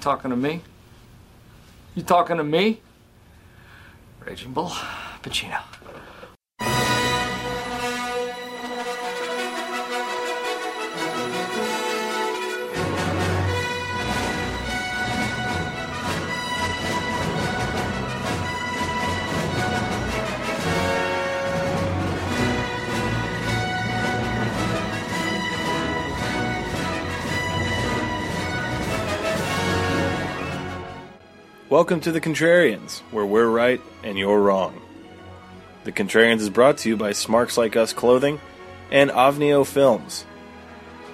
talking to me? You talking to me? Raging Bull, Pacino. Welcome to The Contrarians, where we're right and you're wrong. The Contrarians is brought to you by Smarks Like Us Clothing and Ovnio Films.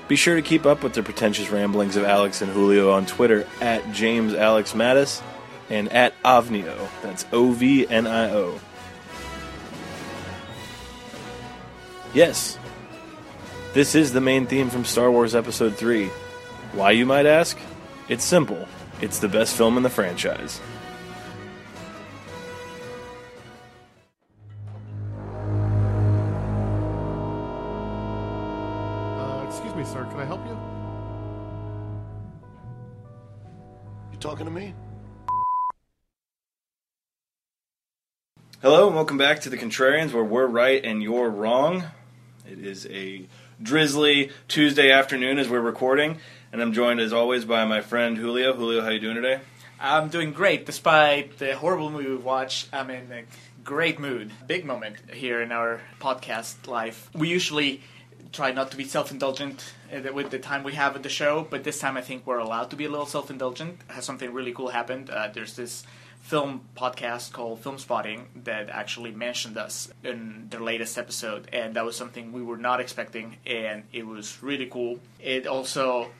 Be sure to keep up with the pretentious ramblings of Alex and Julio on Twitter at James Alex Mattis and at Ovnio. That's O V N I O. Yes, this is the main theme from Star Wars Episode 3. Why, you might ask? It's simple. It's the best film in the franchise. Uh, excuse me, sir. Can I help you? You talking to me? Hello and welcome back to the Contrarians, where we're right and you're wrong. It is a drizzly Tuesday afternoon as we're recording, and I'm joined as always by my friend Julio. Julio, how you doing today? I'm doing great despite the horrible movie we've watched. I'm in a great mood. Big moment here in our podcast life. We usually try not to be self-indulgent uh, with the time we have at the show, but this time I think we're allowed to be a little self-indulgent. Has something really cool happened? Uh, there's this film podcast called Filmspotting that actually mentioned us in their latest episode, and that was something we were not expecting, and it was really cool. It also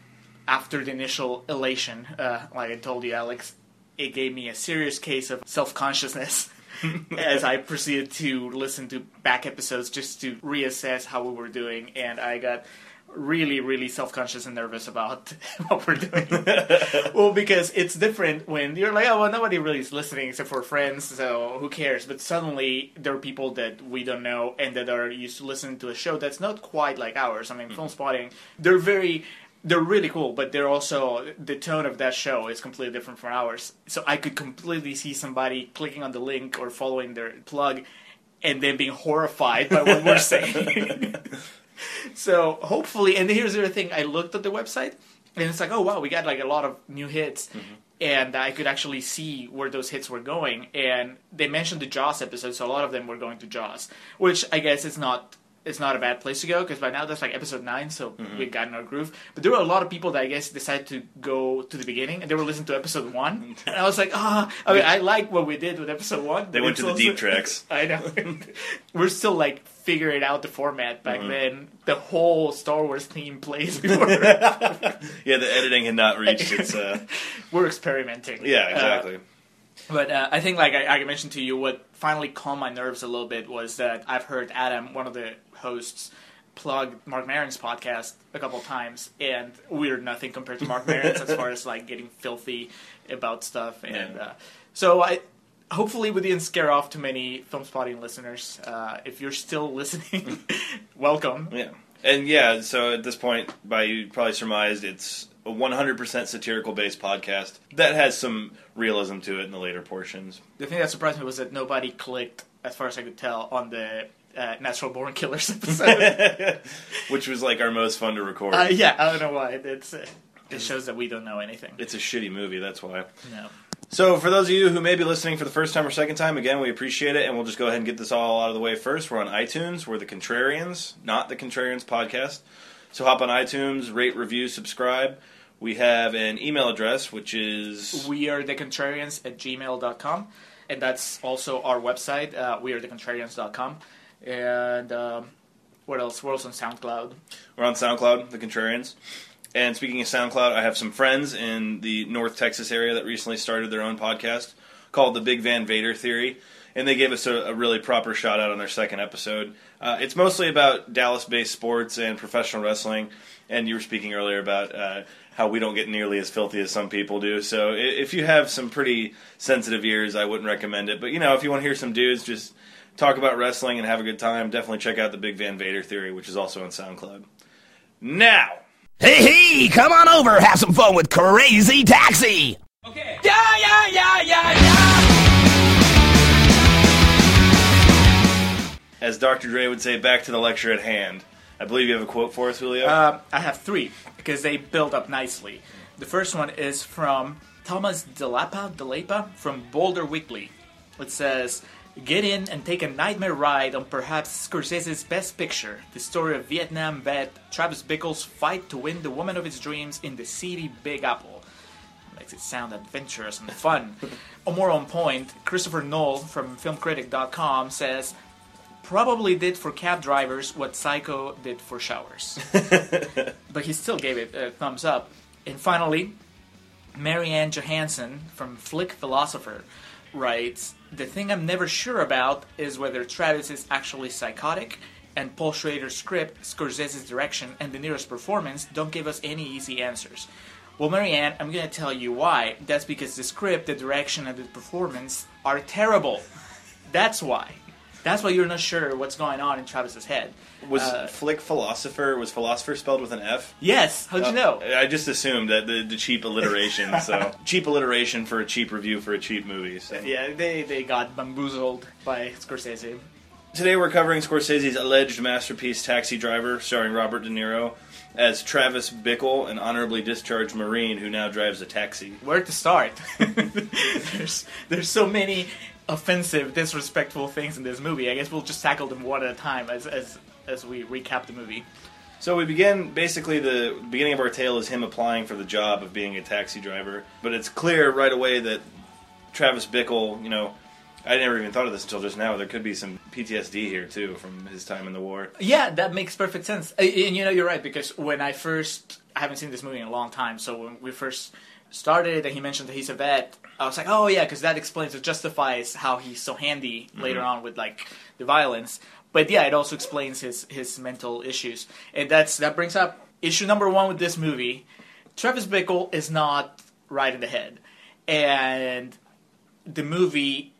after the initial elation, uh, like I told you, Alex, it gave me a serious case of self consciousness as I proceeded to listen to back episodes just to reassess how we were doing, and I got really, really self conscious and nervous about what we're doing. well, because it's different when you're like, oh, well, nobody really is listening except for friends, so who cares? But suddenly there are people that we don't know and that are used to listening to a show that's not quite like ours. I mean, film spotting, they're very they're really cool, but they're also the tone of that show is completely different from ours. So I could completely see somebody clicking on the link or following their plug, and then being horrified by what we're saying. so hopefully, and here's the other thing: I looked at the website, and it's like, oh wow, we got like a lot of new hits. Mm-hmm. And I could actually see where those hits were going, and they mentioned the Jaws episode, so a lot of them were going to Jaws, which I guess is not it's not a bad place to go because by now that's like episode nine, so we've gotten our groove. But there were a lot of people that I guess decided to go to the beginning and they were listening to episode one, and I was like, ah, I mean, I like what we did with episode one. They went to the also- deep tracks. I know. we're still like figuring out the format back Mm-hmm. then. The whole Star Wars theme plays before. Yeah, the editing had not reached its. Uh, we're experimenting. yeah, Uh, exactly. But uh, I think, like I, I mentioned to you, what finally calmed my nerves a little bit was that I've heard Adam, one of the hosts, plug Mark Maron's podcast a couple times, and we're nothing compared to Mark Maron's as far as like getting filthy about stuff. And Yeah. uh, so I. Hopefully, we didn't scare off too many film spotting listeners. Uh, if you're still listening, welcome. Yeah. And yeah, so at this point, by you probably surmised, it's a 100% satirical based podcast that has some realism to it in the later portions. The thing that surprised me was that nobody clicked, as far as I could tell, on the uh, Natural Born Killers episode. Which was like our most fun to record. Uh, yeah, I don't know why. It's, uh, it shows that we don't know anything. It's a shitty movie, that's why. No. So, for those of you who may be listening for the first time or second time, again, we appreciate it, and we'll just go ahead and get this all out of the way first. We're on iTunes. We're the Contrarians, not the Contrarians podcast. So, hop on iTunes, rate, review, subscribe. We have an email address, which is We are the contrarians at gmail.com. And that's also our website, uh, we are the contrarians.com. And um, what else? We're also on SoundCloud. We're on SoundCloud, The Contrarians. And speaking of SoundCloud, I have some friends in the North Texas area that recently started their own podcast called The Big Van Vader Theory. And they gave us a, a really proper shout out on their second episode. Uh, it's mostly about Dallas based sports and professional wrestling. And you were speaking earlier about uh, how we don't get nearly as filthy as some people do. So if you have some pretty sensitive ears, I wouldn't recommend it. But, you know, if you want to hear some dudes just talk about wrestling and have a good time, definitely check out The Big Van Vader Theory, which is also on SoundCloud. Now, Hey, hey, Hey, come on over, have some fun with Crazy Taxi. Okay. Yeah, yeah, yeah, yeah, yeah. As Dr. Dre would say, back to the lecture at hand. I believe you have a quote for us, Julio. Um, I have three because they build up nicely. The first one is from Thomas Delapa, Delapa from Boulder Weekly. It says, Get in and take a nightmare ride on perhaps Scorsese's best picture, the story of Vietnam vet Travis Bickle's fight to win the woman of his dreams in the seedy Big Apple. Makes it sound adventurous and fun. or more on point, Christopher Null from FilmCritic.com says, Probably did for cab drivers what Psycho did for showers. but he still gave it a thumbs up. And finally, MaryAnn Johanson from Flick Philosopher writes The thing I'm never sure about is whether Travis is actually psychotic, and Paul Schrader's script, Scorsese's direction, and De Niro's performance don't give us any easy answers. Well, MaryAnn, I'm gonna tell you why. That's because the script, the direction, and the performance are terrible. That's why. That's why you're not sure what's going on in Travis's head. was uh, Flick philosopher? Was philosopher spelled with an F? Yes, how'd you know? Uh, I just assumed that the, the cheap alliteration. so cheap alliteration for a cheap review for a cheap movie. So. Yeah, they, they got bamboozled by Scorsese. Today we're covering Scorsese's alleged masterpiece Taxi Driver, starring Robert De Niro as Travis Bickle, an honorably discharged Marine who now drives a taxi. Where to start? there's there's so many offensive, disrespectful things in this movie. I guess we'll just tackle them one at a time as as as we recap the movie. So we begin basically the beginning of our tale is him applying for the job of being a taxi driver, but it's clear right away that Travis Bickle, you know, I never even thought of this until just now. There could be some PTSD here too from his time in the war. Yeah, that makes perfect sense. And you know, you're right because when I first, I haven't seen this movie in a long time. So when we first started and he mentioned that he's a vet, I was like, oh yeah, because that explains, it justifies how he's so handy mm-hmm. later on with like the violence. But yeah, it also explains his his mental issues, and that's that brings up issue number one with this movie. Travis Bickle is not right in the head, and the movie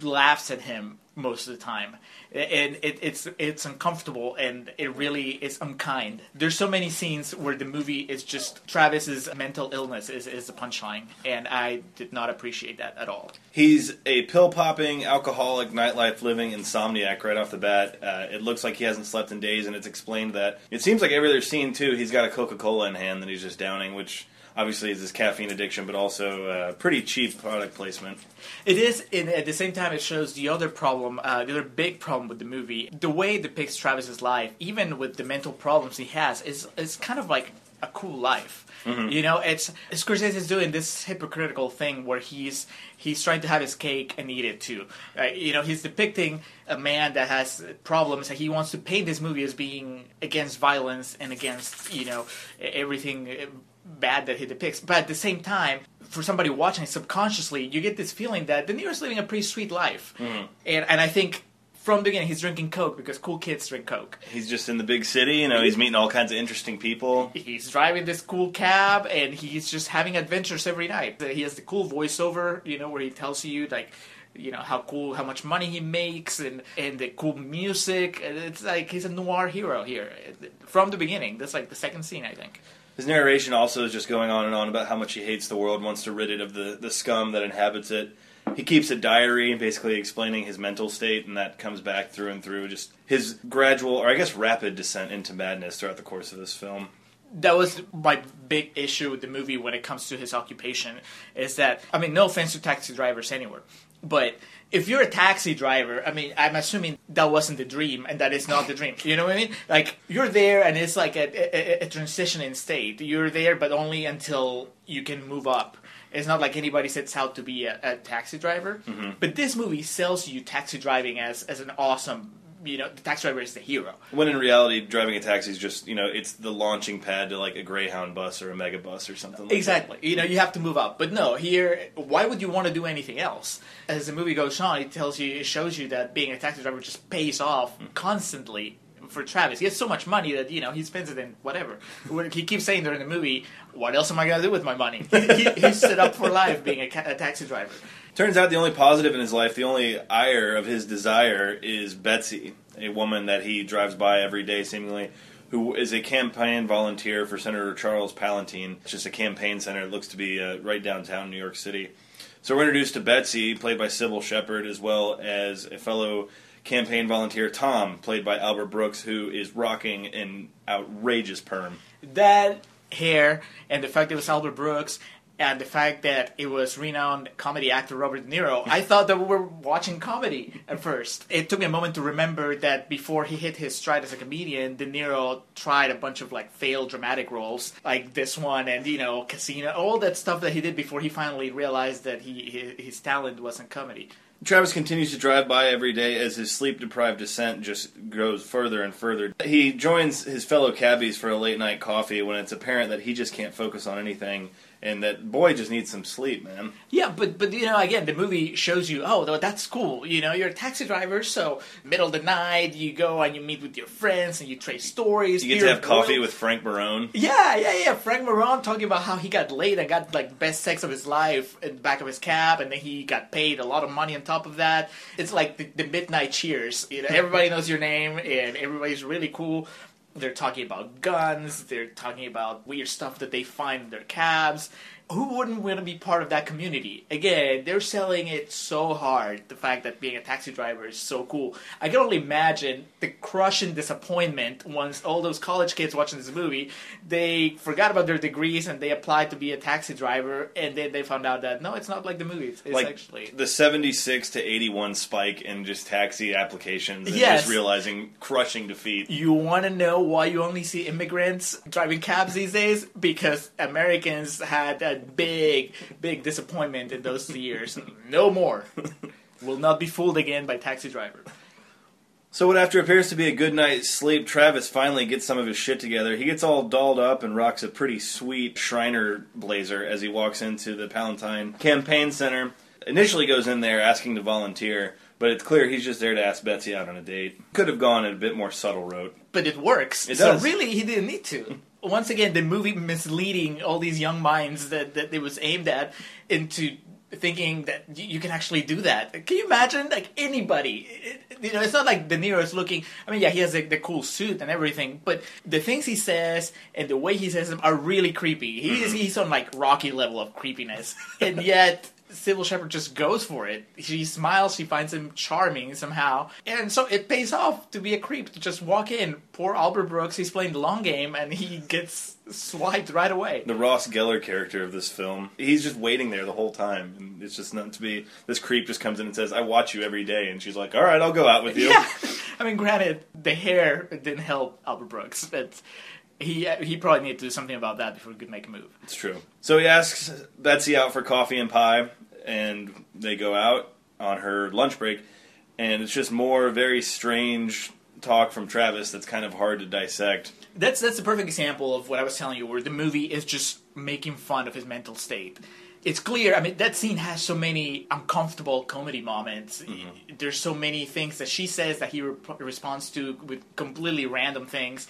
laughs at him most of the time, and it, it's it's uncomfortable and it really is unkind. There's so many scenes where the movie is just Travis's mental illness is is the punchline, and I did not appreciate that at all. He's a pill popping, alcoholic, nightlife living insomniac right off the bat. Uh, it looks like he hasn't slept in days, and it's explained that it seems like every other scene too. He's got a Coca Cola in hand that he's just downing, which obviously is his caffeine addiction, but also uh, pretty cheap product placement. It is, and at the same time, it shows the other problem, uh, the other big problem with the movie. The way it depicts Travis's life, even with the mental problems he has, is is kind of like a cool life. You know, it's Scorsese is doing this hypocritical thing where he's he's trying to have his cake and eat it too. Uh, you know, he's depicting a man that has problems, and he wants to paint this movie as being against violence and against you know everything bad that he depicts. But at the same time, for somebody watching subconsciously, you get this feeling that De Niro's living a pretty sweet life, mm-hmm. and and I think. From the beginning, he's drinking Coke because cool kids drink Coke. He's just in the big city, you know. He's meeting all kinds of interesting people. he's driving this cool cab and he's just having adventures every night. He has the cool voiceover, you know, where he tells you like you know how cool how much money he makes and and the cool music it's like he's a noir hero here from the beginning that's like the second scene i think His narration also is just going on and on about how much he hates the world, wants to rid it of the, the scum that inhabits it. He keeps a diary, basically explaining his mental state, and that comes back through and through. Just his gradual, or I guess rapid, descent into madness throughout the course of this film. that was my big issue with the movie when it comes to his occupation is that I mean no offense to taxi drivers anywhere but if you're a taxi driver I mean I'm assuming that wasn't the dream and that is not the dream. You know what I mean? Like you're there and it's like a, a, a transitioning state. You're there but only until you can move up. It's not like anybody sets out to be a, a taxi driver. Mm-hmm. But this movie sells you taxi driving as as an awesome you know the taxi driver is the hero When in reality, driving a taxi is just, you know, it's the launching pad to like a Greyhound bus or a Mega bus or something like Exactly. You know, you have to move up. But no, here, why would you want to do anything else? As the movie goes on, it tells you, it shows you that being a taxi driver just pays off hmm. constantly for Travis. He has so much money that, you know, he spends it in whatever. He keeps saying during the movie, what else am I going to do with my money? he, he's set up for life being a, ca- a taxi driver. Turns out the only positive in his life, the only ire of his desire is Betsy, a woman that he drives by every day seemingly, who is a campaign volunteer for Senator Charles Palantine. It's just a campaign center. It looks to be uh, right downtown New York City. So we're introduced to Betsy, played by Cybill Shepherd, as well as a fellow campaign volunteer, Tom, played by Albert Brooks, who is rocking an outrageous perm. that hair and the fact that it was Albert Brooks and the fact that it was renowned comedy actor Robert De Niro, I thought that we were watching comedy at first. It took me a moment to remember that before he hit his stride as a comedian, De Niro tried a bunch of like failed dramatic roles, like this one and you know Casino, all that stuff that he did before he finally realized that he his, talent wasn't comedy. Travis continues to drive by every day as his sleep deprived descent just grows further and further. He joins his fellow cabbies for a late night coffee when it's apparent that he just can't focus on anything and that boy just needs some sleep, man. Yeah, but but you know, again, the movie shows you, oh, that's cool. You know, you're a taxi driver, so middle of the night, you go and you meet with your friends and you trade stories. You get to have coffee with Frank Barone. Yeah, yeah, yeah. Frank Moran talking about how he got laid and got like best sex of his life in the back of his cab, and then he got paid a lot of money on top of that. It's like the, the midnight cheers. You know, everybody knows your name and everybody's really cool. They're talking about guns. They're talking about weird stuff that they find in their cabs. Who wouldn't want to be part of that community? Again, they're selling it so hard. The fact that being a taxi driver is so cool. I can only imagine the crushing disappointment once all those college kids watching this movie they forgot about their degrees and they applied to be a taxi driver, and then they found out that no, it's not like the movies. It's like actually the 76 to 81 spike in just taxi applications and Yes. just realizing crushing defeat. You want to know why you only see immigrants driving cabs these days? Because Americans had that big, big disappointment in those years. No more. Will not be fooled again by taxi driver. So, what after appears to be a good night's sleep, Travis finally gets some of his shit together. He gets all dolled up and rocks a pretty sweet Shriner blazer as he walks into the Palantine Campaign Center. Initially goes in there asking to volunteer, but it's clear he's just there to ask Betsy out on a date. Could have gone in a bit more subtle route. But it works. It so does. really, he didn't need to. Once again, the movie misleading all these young minds that, that it was aimed at into thinking that you can actually do that. Can you imagine? Like anybody, it- you know, it's not like De Niro is looking. I mean, yeah, he has the, the cool suit and everything, but the things he says and the way he says them are really creepy. He's he's on like Rocky level of creepiness, and yet. Cybill Shepherd just goes for it. She smiles. She finds him charming somehow, and so it pays off to be a creep to just walk in. Poor Albert Brooks. He's playing the long game, and he gets swiped right away. The Ross Geller character of this film, he's just waiting there the whole time. And it's just not to be. This creep just comes in and says, I watch you every day. And she's like, All right, I'll go out with you. Yeah, I mean, granted, the hair didn't help Albert Brooks, but he he probably needed to do something about that before he could make a move. It's true. So he asks Betsy out for coffee and pie, and they go out on her lunch break, and it's just more very strange talk from Travis that's kind of hard to dissect. That's that's a perfect example of what I was telling you, where the movie is just making fun of his mental state. It's clear. I mean, that scene has so many uncomfortable comedy moments. Mm-hmm. There's so many things that she says that he rep- responds to with completely random things,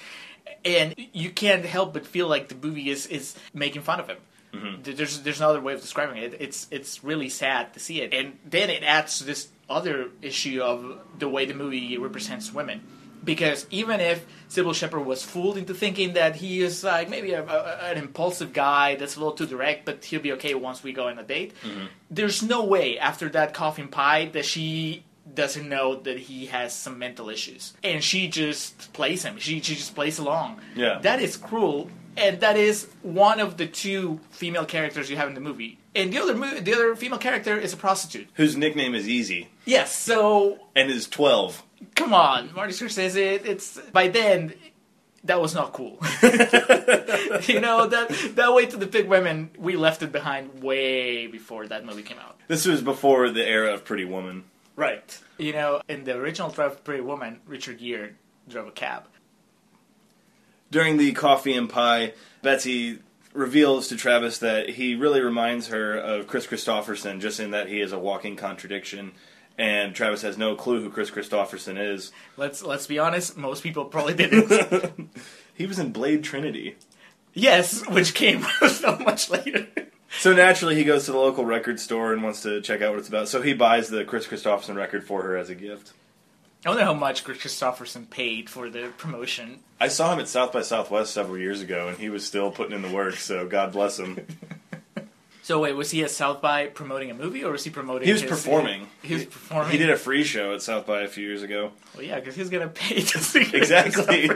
and you can't help but feel like the movie is is making fun of him. Mm-hmm. There's there's no other way of describing it. It's it's really sad to see it, and then it adds to this other issue of the way the movie represents women. Because even if Cybill Shepherd was fooled into thinking that he is like maybe a, a, an impulsive guy that's a little too direct, but he'll be okay once we go on a date, mm-hmm. there's no way after that coffin pie that she doesn't know that he has some mental issues, and she just plays him. She she just plays along. Yeah. that is cruel, and that is one of the two female characters you have in the movie. And the other mo- the other female character is a prostitute. Whose nickname is Easy Yes, so and is 12. come on, Marty Scorsese. It, it's by then that was not cool. you know that that way to depict women, we left it behind way before that movie came out. This was before the era of Pretty Woman. Right. You know, in the original Drive Pretty Woman, Richard Gere drove a cab. During the coffee and pie, Betsy reveals to Travis that he really reminds her of Kris Kristofferson, just in that he is a walking contradiction. And Travis has no clue who Kris Kristofferson is. Let's let's be honest, most people probably didn't. He was in Blade Trinity. yes, which came so much later. So naturally, he goes to the local record store and wants to check out what it's about. So he buys the Kris Kristofferson record for her as a gift. I wonder how much Kris Kristofferson paid for the promotion. I saw him at South by Southwest several years ago, and he was still putting in the work. So God bless him. So wait, was he at South by promoting a movie, or was he promoting? He was his- performing. He was performing. He did a free show at South by a few years ago. Well, yeah, because he's gonna pay to see Exactly.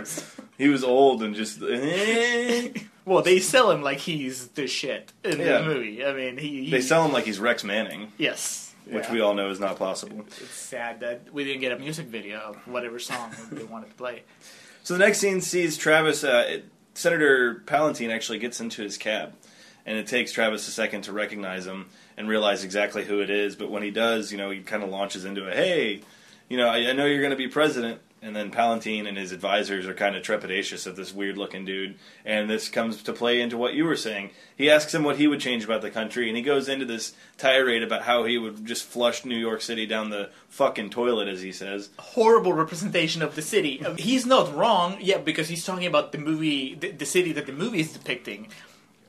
He was old and just. eh. Well, they sell him like he's the shit in Yeah. the movie. I mean, he, he They sell him like he's Rex Manning, yes, which Yeah. we all know is not possible. It's sad that we didn't get a music video of whatever song they wanted to play. So the next scene sees Travis. Uh, it- Senator Palantine actually gets into his cab, and it takes Travis a second to recognize him and realize exactly who it is. But when he does, you know, he kind of launches into a "Hey, you know, I, I know you're going to be president." And then Palantine and his advisors are kind of trepidatious of this weird-looking dude, and this comes to play into what you were saying. He asks him what he would change about the country, and he goes into this tirade about how he would just flush New York City down the fucking toilet, as he says. Horrible representation of the city. He's not wrong, yeah, because he's talking about the movie, the, the city that the movie is depicting.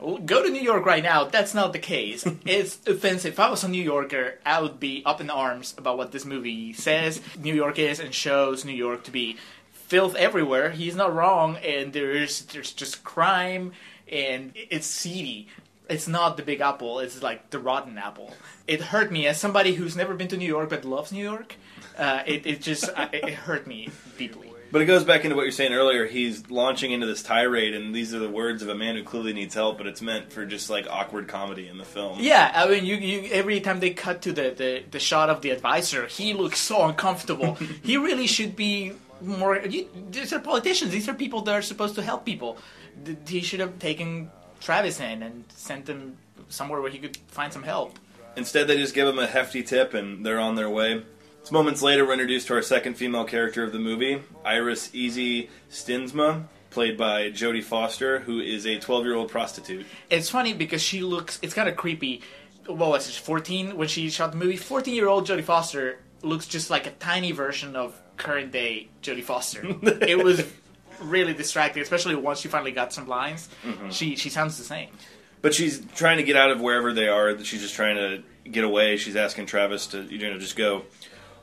Go to New York right now. That's not the case. It's offensive. If I was a New Yorker, I would be up in arms about what this movie says New York is and shows New York to be filth everywhere. He's not wrong, and there's there's just crime, and it's seedy. It's not the Big Apple. It's like the rotten apple. It hurt me as somebody who's never been to New York but loves New York. Uh, it it just I, it hurt me deeply. But it goes back into what you're saying earlier. He's launching into this tirade, and these are the words of a man who clearly needs help, but it's meant for just like awkward comedy in the film. Yeah, I mean, you, you every time they cut to the, the, the shot of the advisor, he looks so uncomfortable. he really should be more. You, these are politicians. These are people that are supposed to help people. He should have taken Travis in and sent him somewhere where he could find some help. Instead, they just give him a hefty tip, and they're on their way. It's moments later, we're introduced to our second female character of the movie, Iris Easy Steensma, played by Jodie Foster, who is a 12 year old prostitute. It's funny because she looks. It's kind of creepy. What was it? Fourteen when she shot the movie. Fourteen-year-old Jodie Foster looks just like a tiny version of current day Jodie Foster. it was really distracting, especially once she finally got some lines. Mm-hmm. She she sounds the same. But she's trying to get out of wherever they are. She's just trying to get away. She's asking Travis to, you know, just go.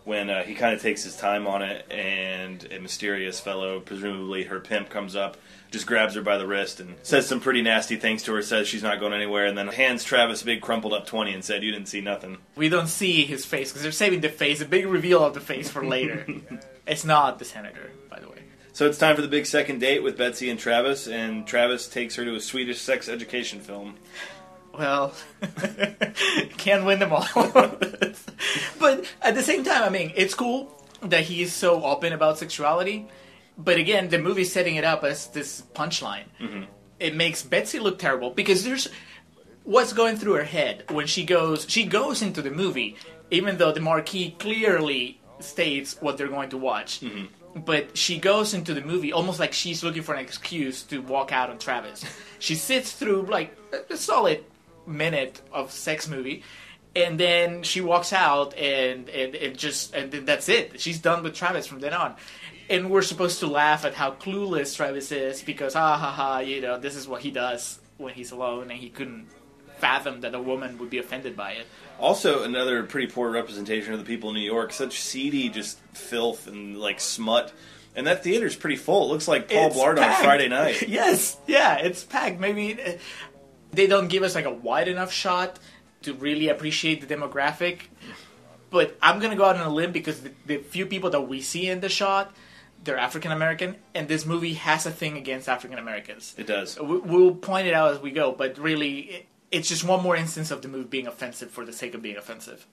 When uh, he kind of takes his time on it, and a mysterious fellow, presumably her pimp, comes up, just grabs her by the wrist and says some pretty nasty things to her. Says she's not going anywhere, and then hands Travis a big crumpled up twenty and said, "You didn't see nothing." We don't see his face because they're saving the face, a big reveal of the face for later. it's not the senator, by the way. So it's time for the big second date with Betsy and Travis, and Travis takes her to a Swedish sex education film. Well, can't win them all. but at the same time, I mean, it's cool that he is so open about sexuality. But again, the movie's setting it up as this punchline. Mm-hmm. It makes Betsy look terrible because there's what's going through her head when she goes. She goes into the movie, even though the marquee clearly states what they're going to watch. Mm-hmm. But she goes into the movie almost like she's looking for an excuse to walk out on Travis. she sits through like a solid minute of sex movie and then she walks out and and, and just and then that's it she's done with travis from then on and we're supposed to laugh at how clueless travis is because ah ha ha you know this is what he does when he's alone and he couldn't fathom that a woman would be offended by it Also, another pretty poor representation of the people in New York. Such seedy, just filth and like smut. And that theater's pretty full. It looks like Paul It's Blart on a. Friday night. yes yeah it's packed maybe they don't give us like a wide enough shot to really appreciate the demographic but i'm gonna go out on a limb because the, the few people that we see in the shot they're african american and this movie has a thing against african americans It does. We- we'll point it out as we go but really it, it's just one more instance of the movie being offensive for the sake of being offensive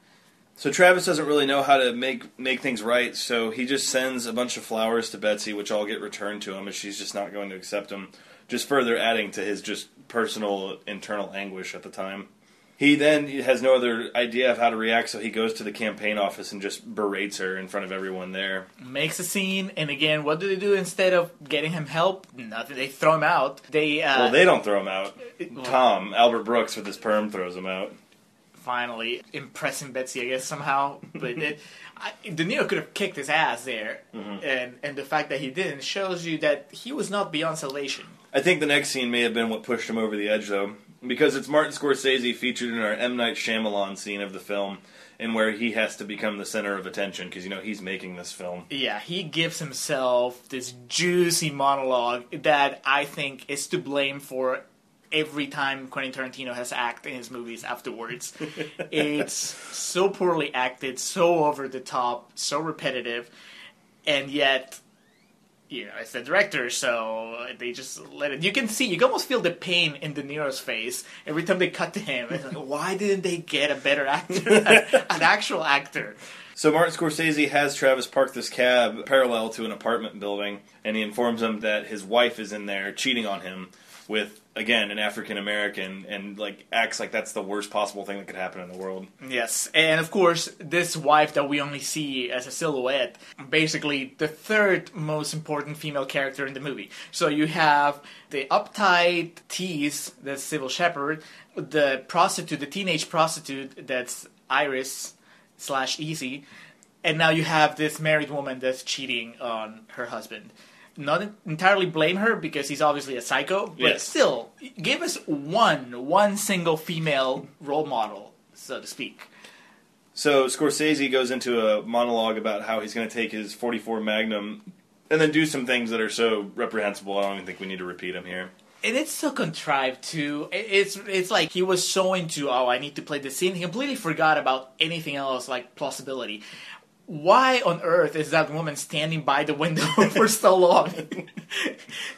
So Travis doesn't really know how to make make things right, so he just sends a bunch of flowers to Betsy, which all get returned to him, and she's just not going to accept them. Just further adding to his just personal internal anguish at the time. He then has no other idea of how to react, so he goes to the campaign office and just berates her in front of everyone there. makes a scene and again what do they do instead of getting him help nothing they throw him out they uh, Well, they don't throw him out. Tom Albert Brooks with his perm throws him out. finally impressing Betsy, I guess somehow. But it, I, De Niro could have kicked his ass there, and and the fact that he didn't shows you that he was not beyond salvation. I think the next scene may have been what pushed him over the edge, though. because it's Martin Scorsese featured in our M Night Shyamalan scene of the film, and where he has to become the center of attention because you know he's making this film. Yeah, he gives himself this juicy monologue that I think is to blame for every time Quentin Tarantino has acted in his movies afterwards. it's so poorly acted, so over the top, so repetitive, and yet you know, it's the director, so they just let it. You can see, you can almost feel the pain in De Niro's face every time they cut to him. Like, why didn't they get a better actor, an actual actor? So Martin Scorsese has Travis park this cab parallel to an apartment building, and he informs him that his wife is in there cheating on him with again an African American, and like acts like that's the worst possible thing that could happen in the world. Yes, and of course, this wife that we only see as a silhouette, basically the third most important female character in the movie. So you have the uptight tease that's Cybill Shepherd, the prostitute, the teenage prostitute that's Iris slash Easy, and now you have this married woman that's cheating on her husband. Not entirely blame her because he's obviously a psycho, but Yes. still, give us one, one single female role model, so to speak. So Scorsese goes into a monologue about how he's going to take his 44 Magnum and then do some things that are so reprehensible. I don't even think we need to repeat them here. and it's so contrived too. It's it's like he was so into oh I need to play this scene, he completely forgot about anything else like plausibility. Why on earth is that woman standing by the window for so long?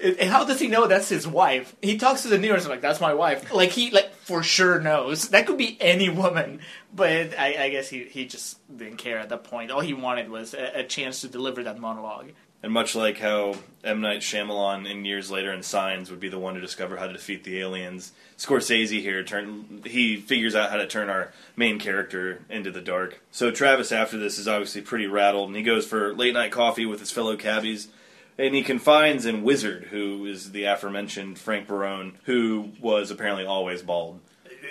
and how does he know that's his wife? He talks to the neighbors like that's my wife. Like he like for sure knows that could be any woman. But I, I guess he he just didn't care at that point. All he wanted was a, a chance to deliver that monologue. And much like how M. Night Shyamalan in years later in Signs would be the one to discover how to defeat the aliens, Scorsese here turn he figures out how to turn our main character into the dark. So Travis after this is obviously pretty rattled, and he goes for late night coffee with his fellow cabbies, and he confides in Wizard, who is the aforementioned Frank Barone, who was apparently always bald.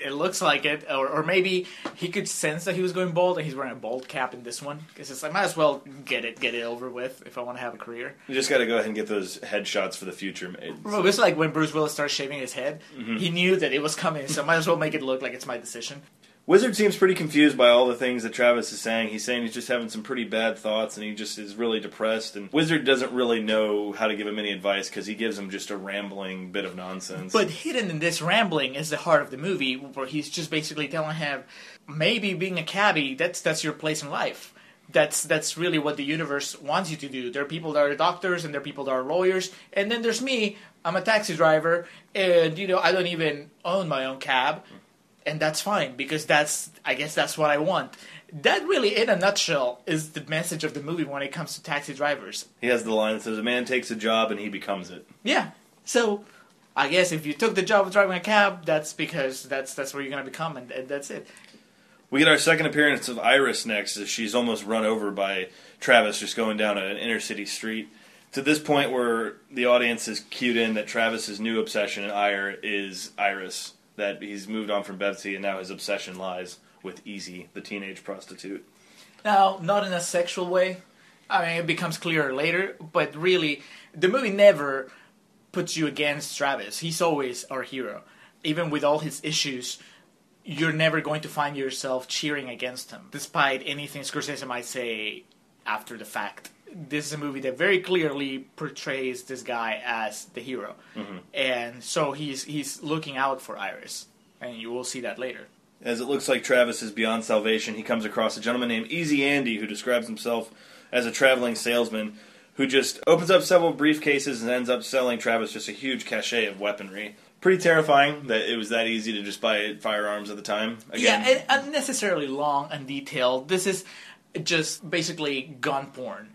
It looks like it, or, or maybe he could sense that he was going bald, and he's wearing a bald cap in this one. Because it's like, might as well get it, get it over with if I want to have a career. You just got to go ahead and get those headshots for the future made. Well, it's like when Bruce Willis started shaving his head. Mm-hmm. He knew that it was coming, so might as well make it look like it's my decision. Wizard seems pretty confused by all the things that Travis is saying. He's saying he's just having some pretty bad thoughts and he just is really depressed. And Wizard doesn't really know how to give him any advice because he gives him just a rambling bit of nonsense. But hidden in this rambling is the heart of the movie, where he's just basically telling him, maybe being a cabbie, that's that's your place in life. That's that's really what the universe wants you to do. There are people that are doctors and there are people that are lawyers, and then there's me. I'm a taxi driver, and you know I don't even own my own cab, and that's fine because that's I guess that's what I want. That really, in a nutshell, is the message of the movie when it comes to taxi drivers. he has the line that says, A man takes a job and he becomes it. Yeah. So I guess if you took the job of driving a cab, that's because that's that's where you're gonna become, and, and that's it. We get our second appearance of Iris next as she's almost run over by Travis just going down an inner city street. To this point where the audience is cued in that Travis's new obsession in ire is Iris. That he's moved on from Betsy and now his obsession lies with Easy, the teenage prostitute. Now, not in a sexual way. I mean, it becomes clearer later, but really, the movie never puts you against Travis. He's always our hero. Even with all his issues, you're never going to find yourself cheering against him, despite anything Scorsese might say after the fact. This is a movie that very clearly portrays this guy as the hero, mm-hmm. and so he's he's looking out for Iris, and you will see that later. As it looks like Travis is beyond salvation, he comes across a gentleman named Easy Andy who describes himself as a traveling salesman who just opens up several briefcases and ends up selling Travis just a huge cachet of weaponry. Pretty terrifying that it was that easy to just buy firearms at the time. Again, Yeah, and unnecessarily long and detailed. This is just basically gun porn.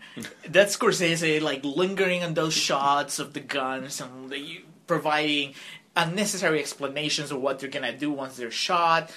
That's Scorsese like lingering on those shots of the guns and providing unnecessary explanations of what they're gonna do once they're shot.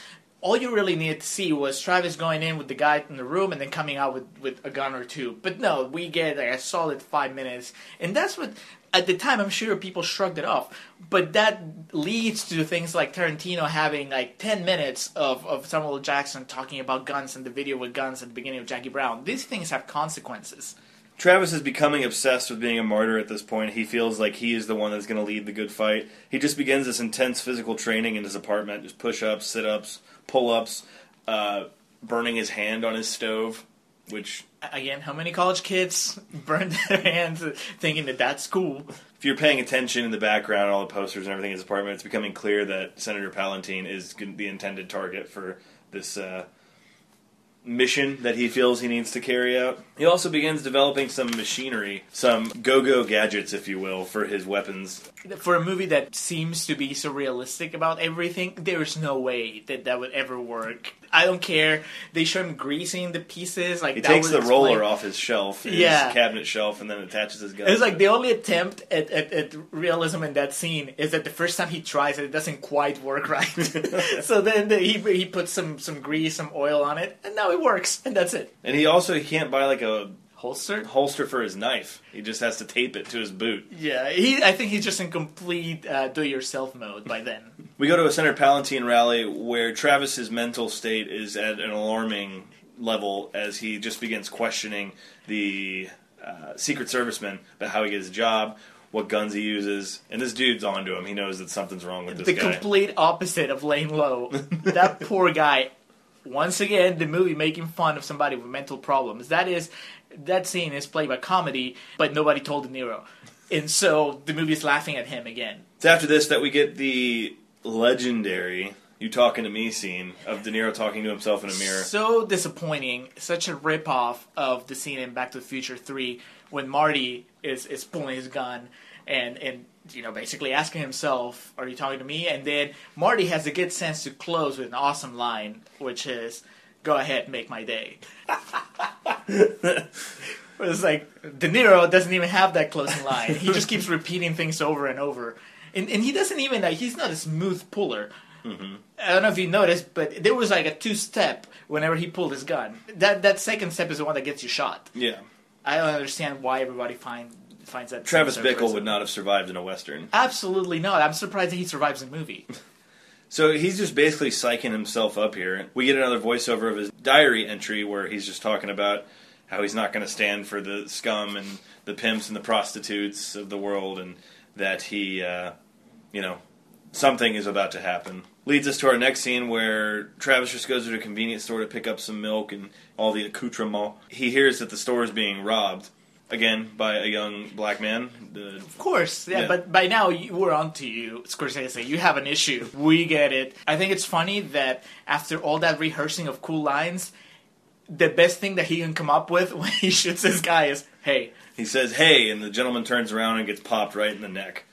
All you really needed to see was Travis going in with the guy in the room and then coming out with, with a gun or two. But no, we get like a solid five minutes, and that's what at the time I'm sure people shrugged it off. But that leads to things like Tarantino having like ten minutes of, of Samuel Jackson talking about guns and the video with guns at the beginning of Jackie Brown. These things have consequences. Travis is becoming obsessed with being a martyr at this point. He feels like he is the one that's going to lead the good fight. He just begins this intense physical training in his apartment, just push ups, sit ups, pull ups, uh, burning his hand on his stove, which Again, how many college kids burned their hands thinking that that's cool? if you're paying attention in the background, all the posters and everything in his apartment, it's becoming clear that Senator Palantine is the intended target for this uh, mission that he feels he needs to carry out. He also begins developing some machinery, some go-go gadgets, if you will, for his weapons. For a movie that seems to be so realistic about everything, there's no way that that would ever work. I don't care. They show him greasing the pieces. Like He takes the roller off his shelf, his Yeah. cabinet shelf, and then attaches his gun. It's like the only attempt at, at, at realism in that scene is that the first time he tries it, it doesn't quite work right. so then the, he he puts some some grease, some oil on it, and now it works, and that's it. and he also he can't buy like a Holster. holster for his knife. He just has to tape it to his boot. Yeah, he. I think he's just in complete uh, do-it-yourself mode by then. We go to a Senator Palantine rally where Travis's mental state is at an alarming level as he just begins questioning the uh, Secret Serviceman about how he gets his job, what guns he uses, and this dude's onto him. He knows that something's wrong with this the guy. complete opposite of Lane Lowe. that poor guy. Once again, the movie making fun of somebody with mental problems. That is, that scene is played by comedy, but nobody told De Niro, and so the movie is laughing at him again. It's after this that we get the legendary "You Talking to Me" scene of De Niro talking to himself in a mirror. So disappointing. Such a ripoff of the scene in Back to the Future Three when Marty is is pulling his gun and and you know basically asking himself, "Are you talking to me?" And then Marty has the good sense to close with an awesome line, which is, "Go ahead, make my day." it's like De Niro doesn't even have that closing line. He just keeps repeating things over and over, and and he doesn't even like he's not a smooth puller. Mm-hmm. I don't know if you noticed, but there was like a two step whenever he pulled his gun. That that second step is the one that gets you shot. Yeah, I don't understand why everybody find finds that. Travis Bickle would not have survived in a western. Absolutely not. I'm surprised that he survives in the movie. So he's just basically psyching himself up here. We get another voiceover of his diary entry where he's just talking about how he's not going to stand for the scum and the pimps and the prostitutes of the world, and that he, uh, you know, something is about to happen. Leads us to our next scene where Travis just goes to a convenience store to pick up some milk and all the accoutrements. He hears that the store is being robbed. Again, by a young black man. The Of course, yeah, Yeah. but by now you, we're on to you, Scorsese. You have an issue. We get it. I think it's funny that after all that rehearsing of cool lines, the best thing that he can come up with when he shoots this guy is, "Hey, He says, "Hey," and the gentleman turns around and gets popped right in the neck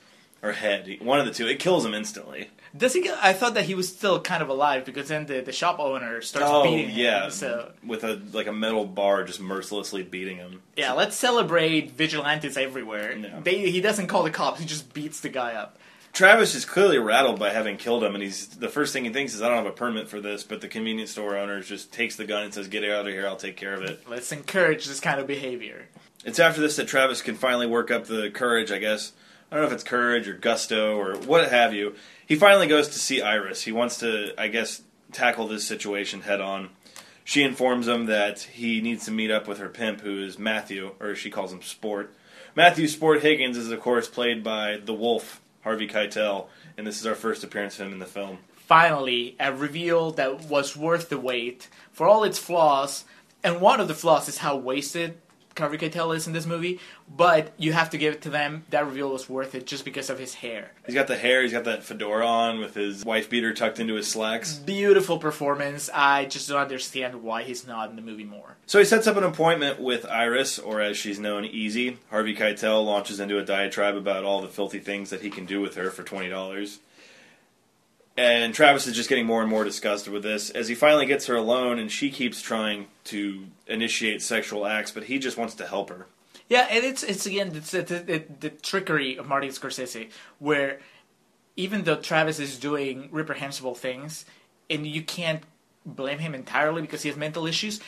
or head. One of the two. It kills him instantly. Does he?" Get, I thought that he was still kind of alive because then the, the shop owner starts oh beating him. yeah, So with a like a metal bar just mercilessly beating him. yeah, let's celebrate vigilantes everywhere. No. They, he doesn't call the cops; he just beats the guy up. Travis is clearly rattled by having killed him, and he's the first thing he thinks is, "I don't have a permit for this." But the convenience store owner just takes the gun and says, "Get out of here! I'll take care of it." Let's encourage this kind of behavior. It's after this that Travis can finally work up the courage, I guess. I don't know if it's courage or gusto or what have you. He finally goes to see Iris. He wants to, I guess, tackle this situation head on. She informs him that he needs to meet up with her pimp, who is Matthew, or she calls him Sport. Matthew Sport Higgins is, of course, played by the Wolf, Harvey Keitel, and this is our first appearance of him in the film. finally a reveal that was worth the wait for all its flaws. And one of the flaws is how wasted Harvey Keitel is in this movie. But you have to give it to them. That reveal was worth it just because of his hair. He's got the hair, he's got that fedora on with his wife beater tucked into his slacks. Beautiful performance. I just don't understand why he's not in the movie more. So he sets up an appointment with Iris, or as she's known, Easy. Harvey Keitel launches into a diatribe about all the filthy things that he can do with her for twenty dollars. And Travis is just getting more and more disgusted with this as he finally gets her alone, and she keeps trying to initiate sexual acts, but he just wants to help her. Yeah, and it's it's again it's the, the, trickery of Martin Scorsese, where even though Travis is doing reprehensible things, and you can't blame him entirely because he has mental issues.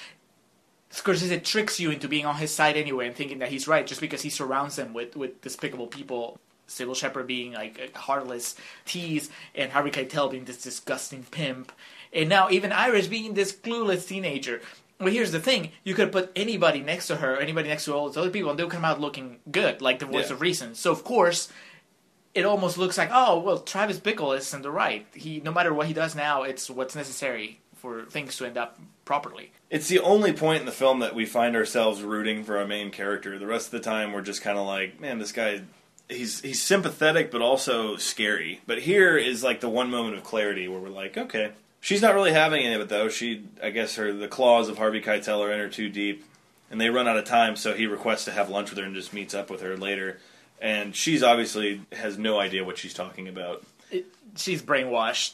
Scorsese tricks you into being on his side anyway and thinking that he's right just because he surrounds them with, with despicable people. Cybill Shepherd being like a heartless tease, and Harvey Keitel being this disgusting pimp, and now even Iris being this clueless teenager. Well, here's the thing: you could put anybody next to her, anybody next to all those other people, and they'll come out looking good, like the voice Yeah. of reason. So of course, it almost looks like, oh well, Travis Bickle is in the right. He, no matter what he does now, it's what's necessary for things to end up properly. It's the only point in the film that we find ourselves rooting for our main character. The rest of the time, we're just kind of like, man, this guy. He's he's sympathetic, but also scary. But here is like the one moment of clarity where we're like, okay, she's not really having any of it though. She, I guess, her the claws of Harvey Keitel are in her too deep, and they run out of time. So he requests to have lunch with her and just meets up with her later. And she's obviously has no idea what she's talking about. she's brainwashed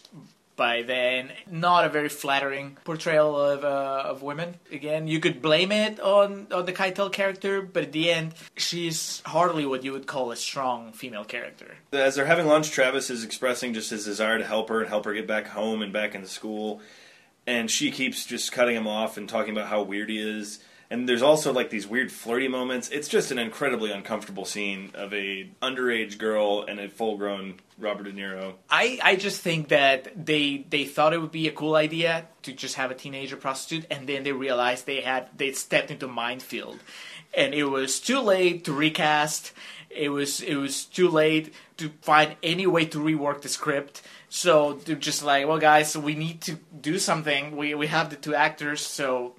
by then. Not a very flattering portrayal of uh, of women. Again, you could blame it on on the Keitel character, but at the end, she's hardly what you would call a strong female character. As they're having lunch, Travis is expressing just his desire to help her and help her get back home and back into school. And she keeps just cutting him off and talking about how weird he is. And there's also like these weird flirty moments. It's just an incredibly uncomfortable scene of a underage girl and a full grown Robert De Niro. I, I just think that they they thought it would be a cool idea to just have a teenager prostitute, and then they realized they had they stepped into a minefield, and it was too late to recast. It was it was too late to find any way to rework the script. So they're just like, well, guys, we need to do something. We we have the two actors, so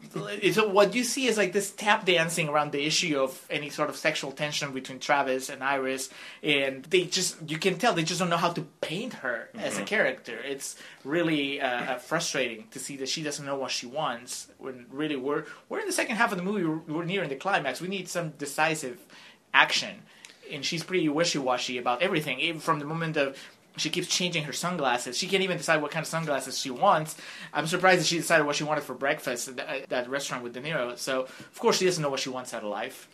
so what you see is like this tap dancing around the issue of any sort of sexual tension between Travis and Iris, and they just you can tell they just don't know how to paint her as a character. It's really uh, uh, frustrating to see that she doesn't know what she wants. When really we're we're in the second half of the movie, we're, we're nearing the climax. We need some decisive action, and she's pretty wishy washy about everything, even from the moment of she keeps changing her sunglasses. She can't even decide what kind of sunglasses she wants. I'm surprised that she decided what she wanted for breakfast at that, that restaurant with De Niro. So, of course, she doesn't know what she wants out of life.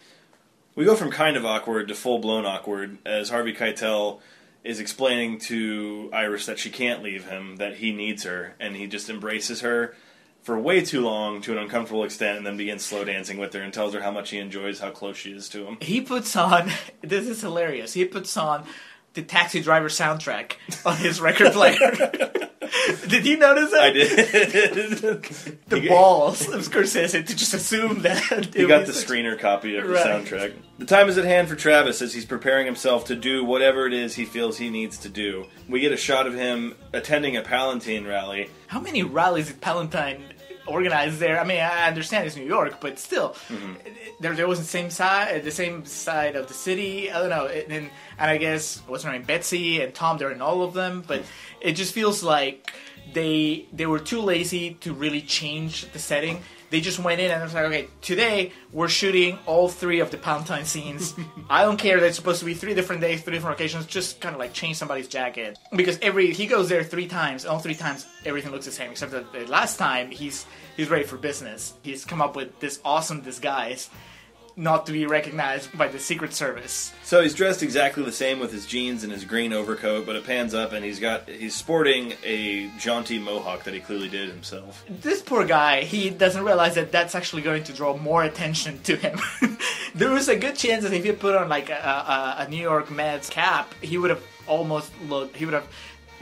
We go from kind of awkward to full blown awkward as Harvey Keitel is explaining to Iris that she can't leave him, that he needs her, and he just embraces her for way too long to an uncomfortable extent and then begins slow dancing with her and tells her how much he enjoys how close she is to him. He puts on, this is hilarious, he puts on the Taxi Driver soundtrack on his record player. did you notice that? I did. The He- balls of Scorsese to just assume that. He got the was- screener copy of the Right. soundtrack. The time is at hand for Travis as he's preparing himself to do whatever it is he feels he needs to do. We get a shot of him attending a Palantine rally. How many rallies did Palantine organize there? I mean, I understand it's New York, but still, Mm-hmm. there there was the same side, the same side of the city. I don't know, and and I guess what's her name, Betsy and Tom, they're in all of them, but it just feels like they they were too lazy to really change the setting. They just went in and was like, okay, today we're shooting all three of the Palantine scenes. I don't care that it's supposed to be three different days, three different occasions. Just kind of like change somebody's jacket because every he goes there three times. All three times everything looks the same, except that the last time he's he's ready for business. He's come up with this awesome disguise, not to be recognized by the Secret Service. So he's dressed exactly the same with his jeans and his green overcoat, but it pans up and he's got he's sporting a jaunty mohawk that he clearly did himself. This poor guy, he doesn't realize that that's actually going to draw more attention to him. there was a good chance that if he put on like a, a, a New York Mets cap, he would have almost looked, he would have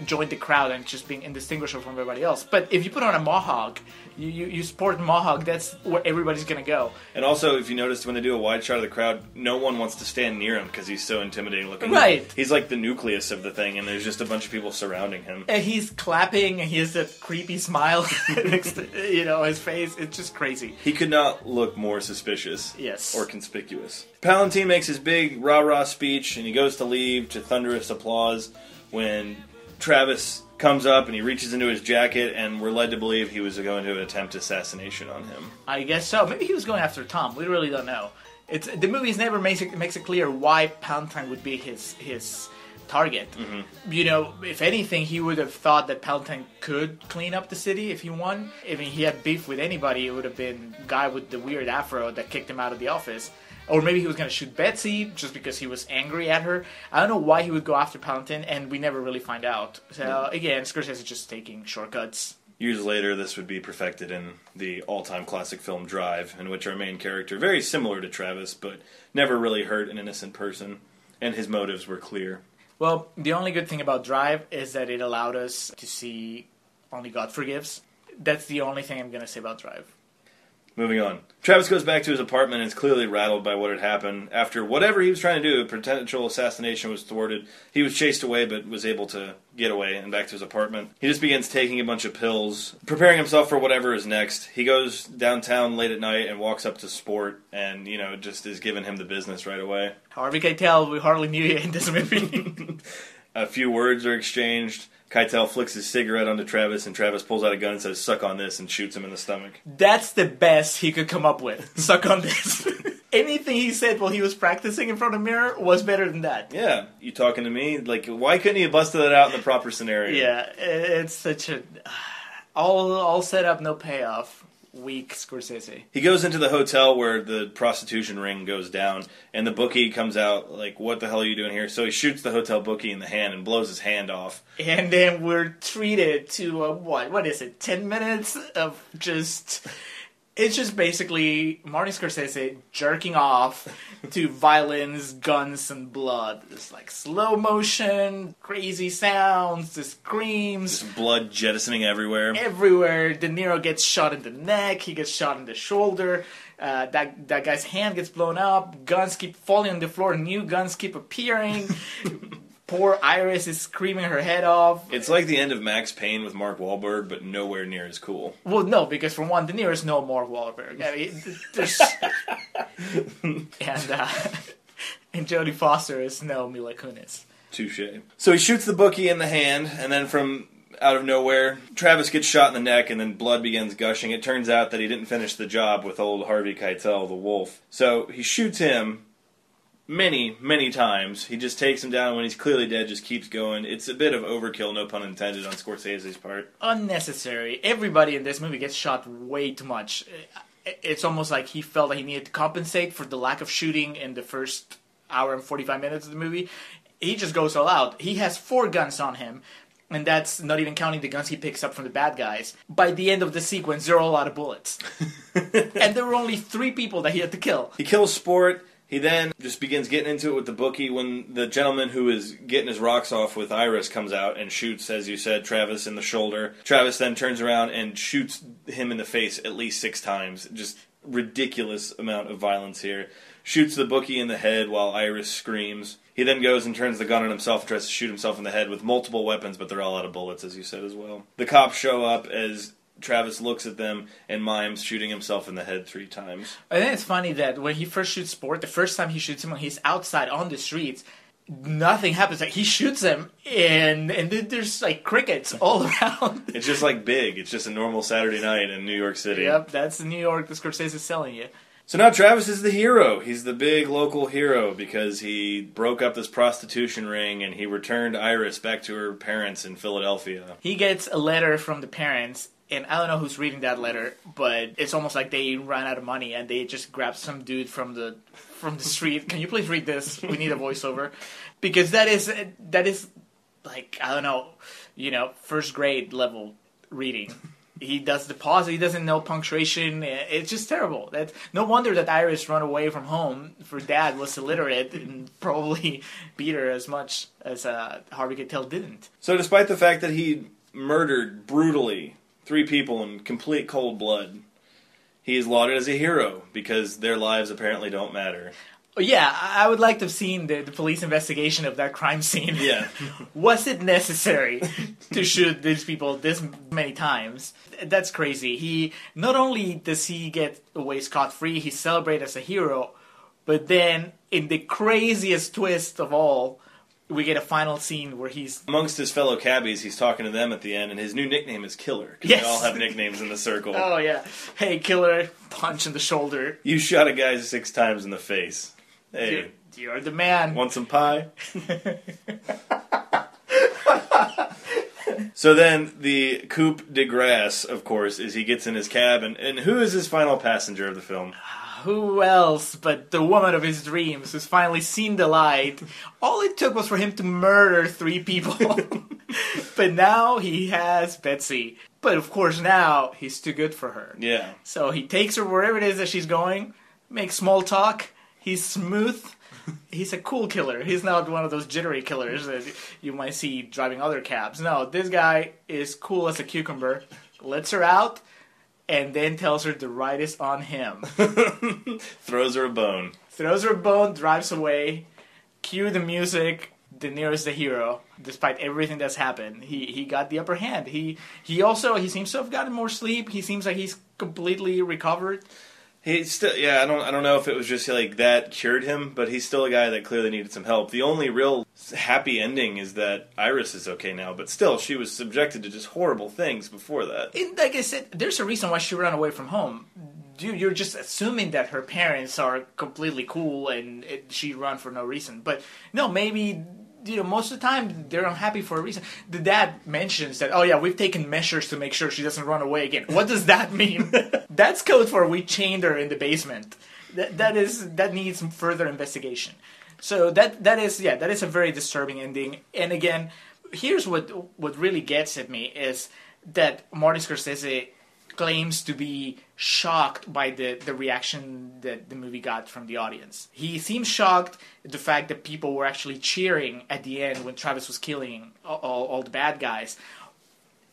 joined the crowd and just being indistinguishable from everybody else. But if you put on a mohawk, you, you, you sport mohawk, that's where everybody's gonna go. And also, if you notice, when they do a wide shot of the crowd, no one wants to stand near him because he's so intimidating looking. Right. He's like the nucleus of the thing, and there's just a bunch of people surrounding him. And he's clapping, and he has a creepy smile next to, you know, his face. It's just crazy. He could not look more suspicious. Yes. Or conspicuous. Palantine makes his big rah rah speech and he goes to leave to thunderous applause when Travis comes up and he reaches into his jacket and we're led to believe he was going to attempt assassination on him. I guess so. Maybe he was going after Tom. We really don't know. It's the movies never makes it makes it clear why Palantine would be his his target. Mm-hmm. You know, if anything, he would have thought that Palantine could clean up the city if he won. I mean, he had beef with anybody, it would have been guy with the weird afro that kicked him out of the office. Or maybe he was going to shoot Betsy just because he was angry at her. I don't know why he would go after Palantine, and we never really find out. So hmm. again, Scorsese is just taking shortcuts. Years later, this would be perfected in the all time classic film Drive, in which our main character, very similar to Travis, but never really hurt an innocent person, and his motives were clear. Well, the only good thing about Drive is that it allowed us to see Only God Forgives. That's the only thing I'm going to say about Drive. Moving on. Travis goes back to his apartment and is clearly rattled by what had happened. After whatever he was trying to do, a potential assassination was thwarted. He was chased away but was able to get away and back to his apartment. He just begins taking a bunch of pills, preparing himself for whatever is next. He goes downtown late at night and walks up to Sport and, you know, just is giving him the business right away. Harvey Keitel, we getting tell we hardly knew you in this movie. A few words are exchanged. Keitel flicks his cigarette onto Travis, and Travis pulls out a gun and says, Suck on this, and shoots him in the stomach. That's the best he could come up with. Suck on this. Anything he said while he was practicing in front of a mirror was better than that. Yeah, you talking to me? Like, why couldn't he have busted that out in the proper scenario? Yeah, it's such a all all set up, no payoff. Weak Scorsese. He goes into the hotel where the prostitution ring goes down, and the bookie comes out like, "What the hell are you doing here?" So he shoots the hotel bookie in the hand and blows his hand off. And then we're treated to a, what? What is it? Ten minutes of just. It's just basically Martin Scorsese jerking off to violence, guns, and blood. It's like slow motion, crazy sounds, the screams Just Blood jettisoning everywhere. everywhere. De Niro gets shot in the neck. He gets shot in the shoulder. Uh, that that guy's hand gets blown up. Guns keep falling on the floor. New guns keep appearing. Poor Iris is screaming her head off. It's like the end of Max Payne with Mark Wahlberg, but nowhere near as cool. Well, no, because for one, De Niro's no more Wahlberg. I mean, there's and uh, and Jodie Foster is no Mila Kunis. Touche. So he shoots the bookie in the hand, and then from out of nowhere, Travis gets shot in the neck, and then blood begins gushing. It turns out that he didn't finish the job with old Harvey Keitel, the wolf. So he shoots him many, many times. He just takes him down when he's clearly dead. Just keeps going. It's a bit of overkill, no pun intended, on Scorsese's part. Unnecessary. Everybody in this movie gets shot way too much. It's almost like he felt that he needed to compensate for the lack of shooting in the first hour and 45 minutes of the movie. He just goes all out. He has four guns on him, and that's not even counting the guns he picks up from the bad guys. By the end of the sequence, they're all out of bullets. and there were only three people that he had to kill. He kills Sport. He then just begins getting into it with the bookie when the gentleman who is getting his rocks off with Iris comes out and shoots, as you said, Travis in the shoulder. Travis then turns around and shoots him in the face at least six times. Just ridiculous amount of violence here. Shoots the bookie in the head while Iris screams. He then goes and turns the gun on himself and tries to shoot himself in the head with multiple weapons, but they're all out of bullets, as you said as well. The cops show up as Travis looks at them and mimes shooting himself in the head three times. I think it's funny that when he first shoots Sport, the first time he shoots him when he's outside on the streets, nothing happens. Like he shoots him, and and then there's like crickets all around. It's just like big. It's just a normal Saturday night in New York City. yep, that's the New York. The Scorsese is selling you. So now Travis is the hero. He's the big local hero because he broke up this prostitution ring and he returned Iris back to her parents in Philadelphia. He gets a letter from the parents, and I don't know who's reading that letter, but it's almost like they ran out of money and they just grabbed some dude from the from the street. Can you please read this? We need a voiceover because that is that is like I don't know, you know, first grade level reading. He does the pause. He doesn't know punctuation. It's just terrible. That no wonder that Iris run away from home. For dad was illiterate and probably beat her as much as uh, Harvey Keitel didn't. So despite the fact that he murdered brutally three people in complete cold blood, he is lauded as a hero because their lives apparently don't matter. Yeah, I I would like to have seen the, the police investigation of that crime scene. Yeah. Was it necessary to shoot these people this many times? That's crazy. He not only does he get away scot free, he's celebrated as a hero, but then in the craziest twist of all, we get a final scene where he's Amongst his fellow cabbies, he's talking to them at the end, and his new nickname is Killer Yes. they all have nicknames in the circle. oh yeah, hey killer, punch in the shoulder. You shot a guy six times in the face. Hey, You're, you're the man. Want some pie? so then the coup de grace, of course, is he gets in his cab, and, and who is his final passenger of the film? Ah, Who else but the woman of his dreams who's finally seen the light? All it took was for him to murder three people. but now he has Betsy. But of course, now he's too good for her. Yeah. So he takes her wherever it is that she's going, makes small talk. He's smooth. He's a cool killer. He's not one of those jittery killers that you might see driving other cabs. No, this guy is cool as a cucumber. Lets her out, and then tells her the ride is on him. Throws her a bone. Throws her a bone, drives away. Cue the music. De Niro's the hero, despite everything that's happened. He he got the upper hand. He he also he seems to have gotten more sleep. He seems like he's completely recovered. He still, yeah, I don't, I don't know if it was just like that cured him, but he's still a guy that clearly needed some help. The only real happy ending is that Iris is okay now, but still, she was subjected to just horrible things before that. And like I said, there's a reason why she ran away from home. Dude, you're just assuming that her parents are completely cool and it, she run for no reason. But no, maybe you know most of the time they're unhappy for a reason. The dad mentions that oh yeah, we've taken measures to make sure she doesn't run away again. What does that mean? That's code for we chained her in the basement. That that is that needs further investigation. So that that is yeah that is a very disturbing ending. And again, here's what what really gets at me is that Martin Scorsese claims to be shocked by the, the reaction that the movie got from the audience. He seems shocked at the fact that people were actually cheering at the end when Travis was killing all, all, all the bad guys.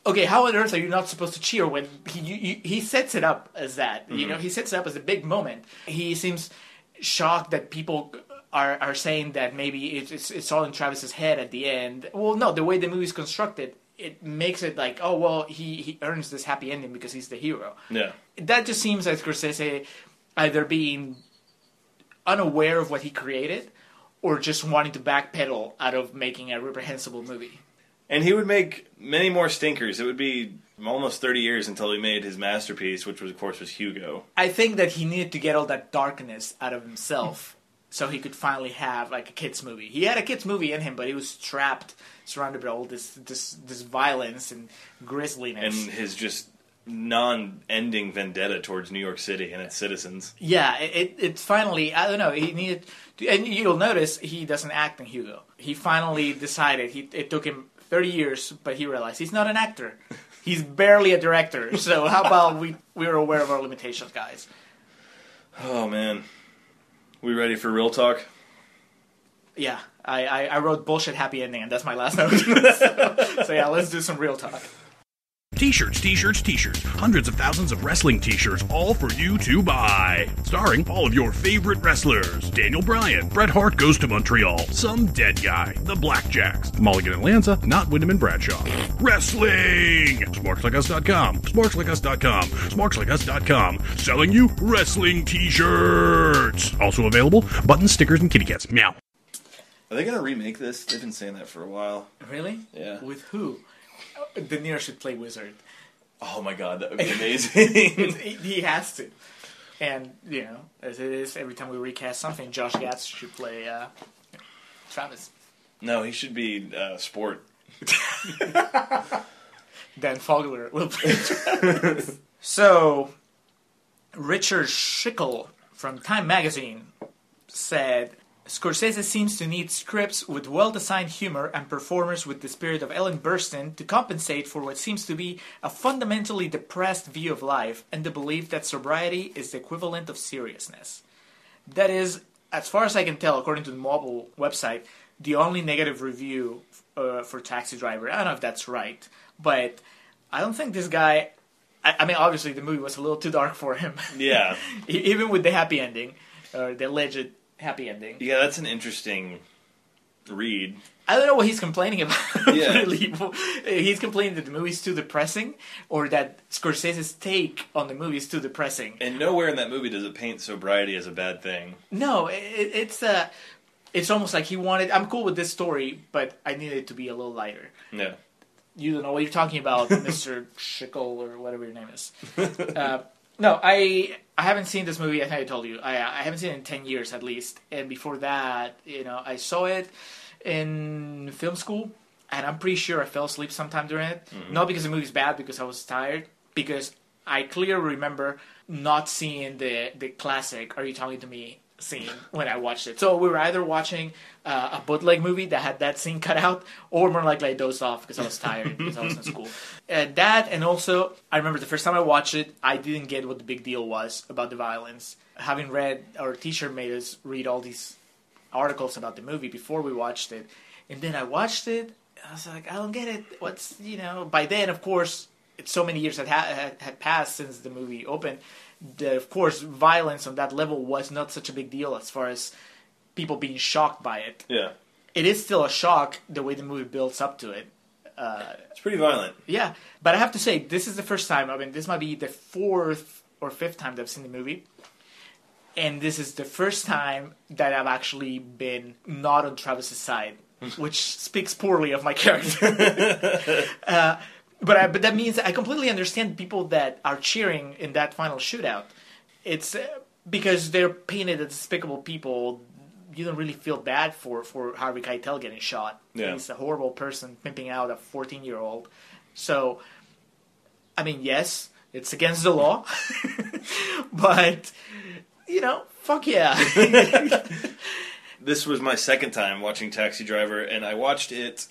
Okay, how on earth are you not supposed to cheer when he you, he sets it up as that? You mm-hmm. know, he sets it up as a big moment. He seems shocked that people are are saying that maybe it's it's, it's all in Travis's head at the end. Well, no, the way the movie's constructed, it makes it like, oh well, he he earns this happy ending because he's the hero. Yeah. That just seems like Scorsese either being unaware of what he created or just wanting to backpedal out of making a reprehensible movie. And he would make many more stinkers. It would be almost 30 years until he made his masterpiece, which was, of course, was Hugo. I think that he needed to get all that darkness out of himself so he could finally have like a kids movie. He had a kids movie in him, but he was trapped, surrounded by all this this this violence and grisliness. And his just non-ending vendetta towards New York City and its citizens. yeah, it, it it finally I don't know. He needed, to, and you'll notice he doesn't act in Hugo. He finally decided. He it took him thirty years, but he realized he's not an actor. He's barely a director. So how about we we're aware of our limitations, guys. Oh, man. We ready for real talk? Yeah, I, I, I wrote bullshit happy ending, and that's my last note. so, so yeah, let's do some real talk. T-shirts, t-shirts, t-shirts. Hundreds of thousands of wrestling t-shirts, all for you to buy. Starring all of your favorite wrestlers. Daniel Bryan, Bret Hart goes to Montreal, some dead guy, the Blackjacks, Mulligan and Lanza, not Windham and Bradshaw. Wrestling! SmarksLikeUs.com, SmarksLikeUs.com, SmarksLikeUs.com. Selling you wrestling t-shirts. Also available, buttons, stickers, and kitty cats. Meow. Are they going to remake this? They've been saying that for a while. Really? Yeah. With who? De Niro should play Wizard. Oh my god, that would be amazing. he has to. And, you know, as it is, every time we recast something, Josh Gad should play uh, Travis. no, he should be uh, sport. Dan Fogler will play Travis. so, Richard Schickel from Time Magazine said Scorsese seems to need scripts with well designed humor and performers with the spirit of Ellen Burstyn to compensate for what seems to be a fundamentally depressed view of life and the belief that sobriety is the equivalent of seriousness. That is, as far as I can tell, according to the mobile website, the only negative review uh, for Taxi Driver. I don't know if that's right, but I don't think this guy. I, I mean, obviously, the movie was a little too dark for him. Yeah. Even with the happy ending, or the alleged happy ending. Yeah, that's an interesting read. I don't know what he's complaining about. Yeah. really, he's complaining that the movie's too depressing, or that Scorsese's take on the movie is too depressing. And nowhere in that movie does it paint sobriety as a bad thing. No, it, it's uh, it's almost like he wanted. I'm cool with this story, but I need it to be a little lighter. Yeah. You don't know what you're talking about, Mr. Schickel or whatever your name is. Uh, no, I I haven't seen this movie. I think I told you I I haven't seen it in ten years at least. And before that, you know, I saw it in film school, and I'm pretty sure I fell asleep sometime during it. Mm-hmm. Not because the movie's bad, because I was tired. Because I clearly remember not seeing the the classic "Are You Talking to Me" scene when I watched it. So we were either watching uh, a bootleg movie that had that scene cut out, or more likely I dozed off because I was tired because I was in school. And that, and also I remember the first time I watched it, I didn't get what the big deal was about the violence. Having read, our teacher made us read all these articles about the movie before we watched it, and then I watched it. I was like, I don't get it. What's you know? By then, of course, it's so many years had, ha- had had passed since the movie opened. The, of course, violence on that level was not such a big deal as far as people being shocked by it. Yeah, It is still a shock the way the movie builds up to it. it's pretty violent. Yeah, but I have to say, this is the first time. I mean, this might be the fourth or fifth time that I've seen the movie, and this is the first time that I've actually been not on Travis's side, which speaks poorly of my character. uh, but I, but that means I completely understand people that are cheering in that final shootout. It's uh, because they're painted as despicable people. You don't really feel bad for for Harvey Keitel getting shot. Yeah. He's a horrible person pimping out a 14 year old. So, I mean, yes, it's against the law, but you know, fuck yeah. This was my second time watching Taxi Driver, and I watched it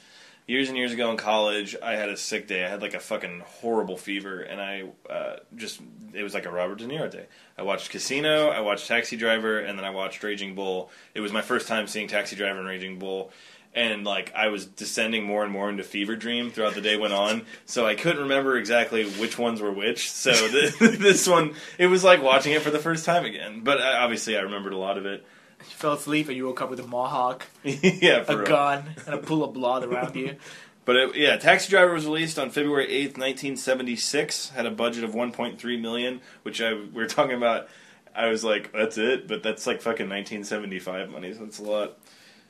years and years ago in college. I had a sick day. I had like a fucking horrible fever, and I uh, just it was like a Robert De Niro day. I watched Casino, I watched Taxi Driver, and then I watched Raging Bull. It was my first time seeing Taxi Driver and Raging Bull. And like I was descending more and more into fever dream throughout the day went on, so I couldn't remember exactly which ones were which. So th- this one, it was like watching it for the first time again. But uh, obviously, I remembered a lot of it. You fell asleep and you woke up with a mohawk, yeah, for a real. gun, and a pool of blood around you. But it, yeah, Taxi Driver was released on February eighth, nineteen seventy six. Had a budget of one point three million, which I we were talking about. I was like, that's it, but that's like fucking nineteen seventy five money. So that's a lot.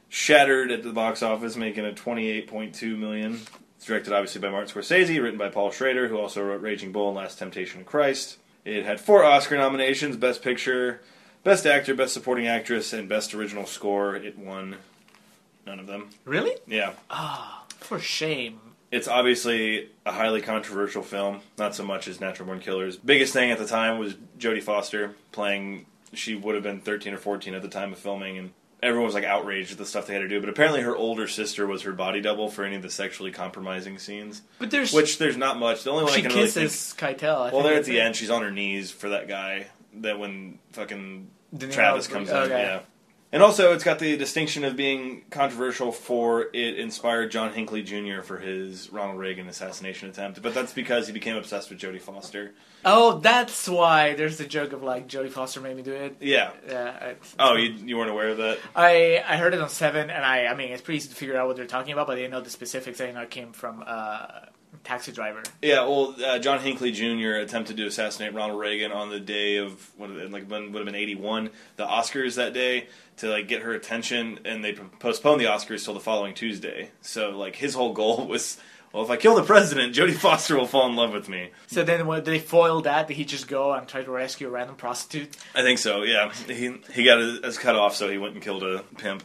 Shattered at the box office, making a twenty eight point two million. It's directed obviously by Martin Scorsese, written by Paul Schrader, who also wrote Raging Bull and Last Temptation of Christ. It had four Oscar nominations: Best Picture, Best Actor, Best Supporting Actress, and Best Original Score. It won none of them. Really? Yeah. Ah for shame. It's obviously a highly controversial film, not so much as Natural Born Killers. Biggest thing at the time was Jodie Foster playing. She would have been 13 or 14 at the time of filming, and everyone was like outraged at the stuff they had to do. But apparently, her older sister was her body double for any of the sexually compromising scenes. But there's Which there's not much. The only one she I can really think. kisses Keitel. I Well, there at the it. end, she's on her knees for that guy. That when fucking Niro Travis comes in, okay. yeah. And also, it's got the distinction of being controversial for it inspired John Hinckley Jr. for his Ronald Reagan assassination attempt. But that's because he became obsessed with Jodie Foster. Oh, that's why there's the joke of like Jodie Foster made me do it. Yeah. Yeah. It's, Oh, you, you weren't aware of that? I I heard it on Seven, and I I mean it's pretty easy to figure out what they're talking about, but I didn't know the specifics. I know it came from uh, Taxi Driver. Yeah. Well, uh, John Hinckley Jr. attempted to assassinate Ronald Reagan on the day of what like when would have been eighty one, the Oscars that day to like get her attention, and they postponed the Oscars till the following Tuesday. So like his whole goal was. Well, if I kill the president, Jodie Foster will fall in love with me. So then, when they foil that, did he just go and try to rescue a random prostitute? I think so. Yeah, he he got his, his cut off, so he went and killed a pimp.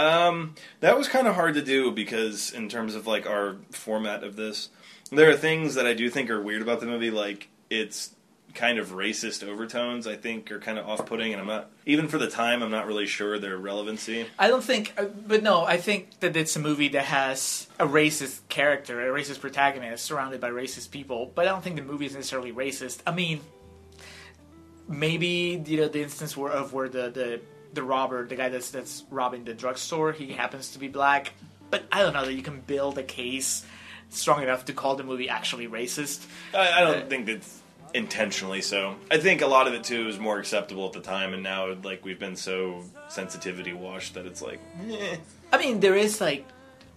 Um, that was kind of hard to do because in terms of like our format of this, there are things that I do think are weird about the movie. Like it's kind of racist overtones. I think are kind of off-putting, and I'm not even for the time. I'm not really sure their relevancy. I don't think, uh, but no, I think that it's a movie that has a racist character, a racist protagonist surrounded by racist people. But I don't think the movie is necessarily racist. I mean, maybe you know the instance where of where the the the robber, the guy that's that's robbing the drugstore, he happens to be black. But I don't know that you can build a case strong enough to call the movie actually racist. I, I don't think that's intentionally so. I think a lot of it too is more acceptable at the time, and now like we've been so sensitivity washed that it's like, eh. I mean, there is like,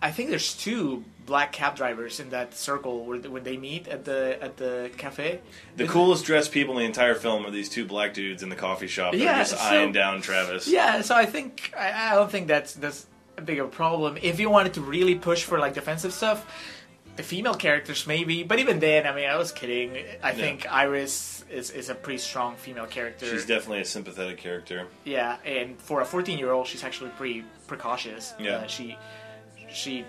I think there's two black cab drivers in that circle where when they meet at the at the cafe. The coolest dressed people in the entire film are these two black dudes in the coffee shop that Yeah, just so- eyeing down Travis. Yeah, so I think I, I don't think that's that's a big of a problem. If you wanted to really push for like defensive stuff, the female characters maybe, but even then, I mean, I was kidding. I think Iris is is a pretty strong female character. She's definitely a sympathetic character. Yeah, and for a 14 year old, she's actually pretty precautious. Yeah. Uh, she, she,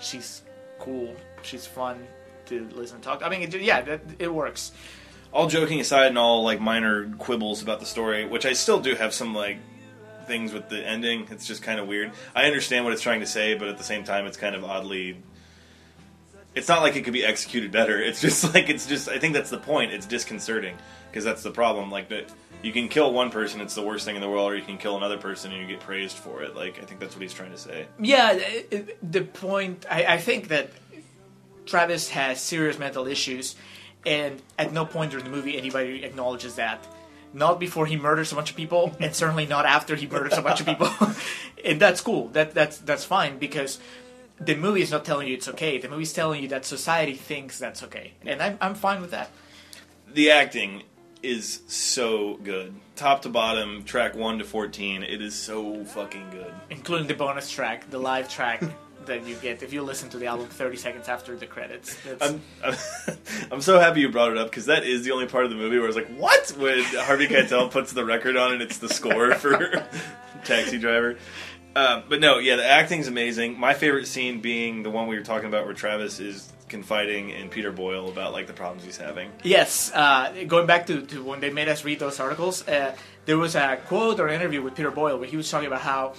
she's cool. She's fun to listen and talk. I mean, it, yeah, that, it works. All joking aside and all like minor quibbles about the story, which I still do have some like things with the ending. It's just kind of weird. I understand what it's trying to say, but at the same time, it's kind of oddly. It's not like it could be executed better. It's just like it's just. I think that's the point. It's disconcerting because that's the problem. Like that, you can kill one person, it's the worst thing in the world, or you can kill another person and you get praised for it. Like I think that's what he's trying to say. Yeah, it, it- the point. I, I think that Travis has serious mental issues, and at no point during the movie anybody acknowledges that. Not before he murders a bunch of people, and certainly not after he murders a bunch of people. and that's cool. That that's that's fine because the movie is not telling you it's okay. The movie's telling you that society thinks that's okay, and I'm I'm fine with that. The acting is so good, top to bottom, track one to fourteen. It is so fucking good. including the bonus track, the live track that you get if you listen to the album 30 seconds after the credits. I'm, I'm, I'm so happy you brought it up because that is the only part of the movie where it's like, what? When Harvey Keitel puts the record on and it's the score for Taxi Driver. Um, but no, yeah, the acting's amazing. My favorite scene being the one we were talking about where Travis is confiding in Peter Boyle about like the problems he's having. yes, uh, going back to, to when they made us read those articles, uh, there was a quote or an interview with Peter Boyle where he was talking about how,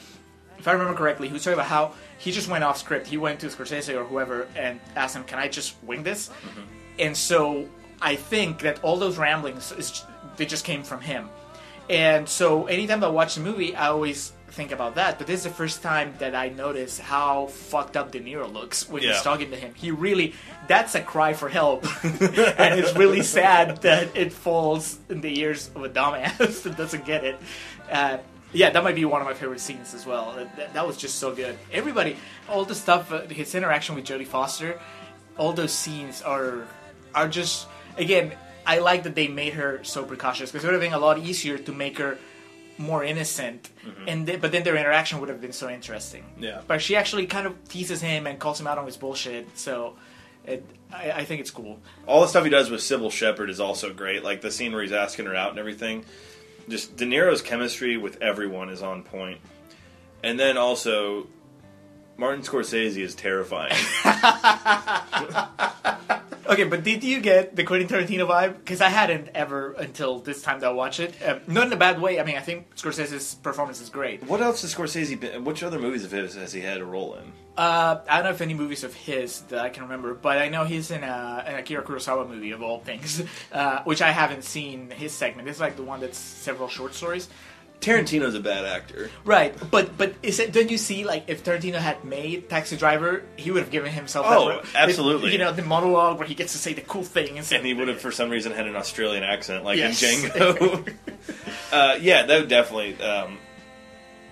if I remember correctly, he was talking about how he just went off script. He went to Scorsese or whoever and asked him, "Can I just wing this?" And so I think that all those ramblings is they just came from him. And so anytime I watch the movie, I always think about that. But this is the first time that I notice how fucked up De Niro looks when Yeah. he's talking to him. He really, that's a cry for help. and it's really sad that it falls in the ears of a dumbass that doesn't get it. Uh, yeah, that might be one of my favorite scenes as well. That- That, that was just so good. Everybody, all the stuff, uh, his interaction with Jodie Foster, all those scenes are are just again. I like that they made her so precautious because it would have been a lot easier to make her more innocent, mm-hmm. and th- but then their interaction would have been so interesting. Yeah. but she actually kind of teases him and calls him out on his bullshit. So, it, I, I think it's cool. All the stuff he does with Cybill Shepherd is also great. Like the scene where he's asking her out and everything. Just De Niro's chemistry with everyone is on point. And then also, Martin Scorsese is terrifying. Okay, but did you get the Quentin Tarantino vibe? Because I hadn't ever until this time that I watched it. Um, not in a bad way. I mean, I think Scorsese's performance is great. what else has Scorsese been? Which other movies of his has he had a role in? Uh, I don't know if any movies of his that I can remember, but I know he's in a, an Akira Kurosawa movie of all things, uh, which I haven't seen his segment. It's like the one that's several short stories. Tarantino's a bad actor. Right, but but is it? Don't you see like if Tarantino had made Taxi Driver, he would have given himself. Oh, that, absolutely. You know the monologue where he gets to say the cool thing, and, And he would have, for some reason, had an Australian accent, like Yes. in Django. uh, yeah, that would definitely. Um,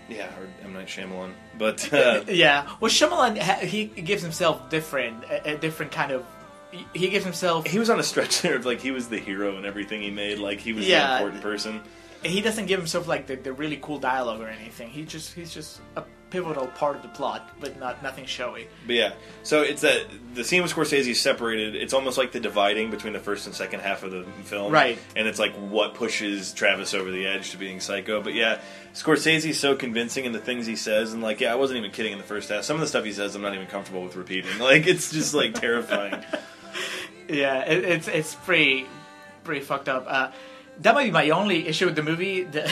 yeah, or M Night Shyamalan, but uh, Yeah, well, Shyamalan he gives himself different, a, a different kind of. he- He gives himself. he was on a stretch there of like he was the hero in everything he made. Like he was Yeah. the important person. He doesn't give himself like the, the really cool dialogue or anything. He just he's just a pivotal part of the plot, but not nothing showy. But yeah, so it's that the scene with Scorsese separated. It's almost like the dividing between the first and second half of the film, Right. And it's like what pushes Travis over the edge to being psycho. But yeah, Scorsese's so convincing in the things he says, and like, yeah, I wasn't even kidding in the first half. Some of the stuff he says, I'm not even comfortable with repeating. Like, it's just like terrifying. Yeah, it, it's it's pretty pretty fucked up. Uh, that might be my only issue with the movie, the,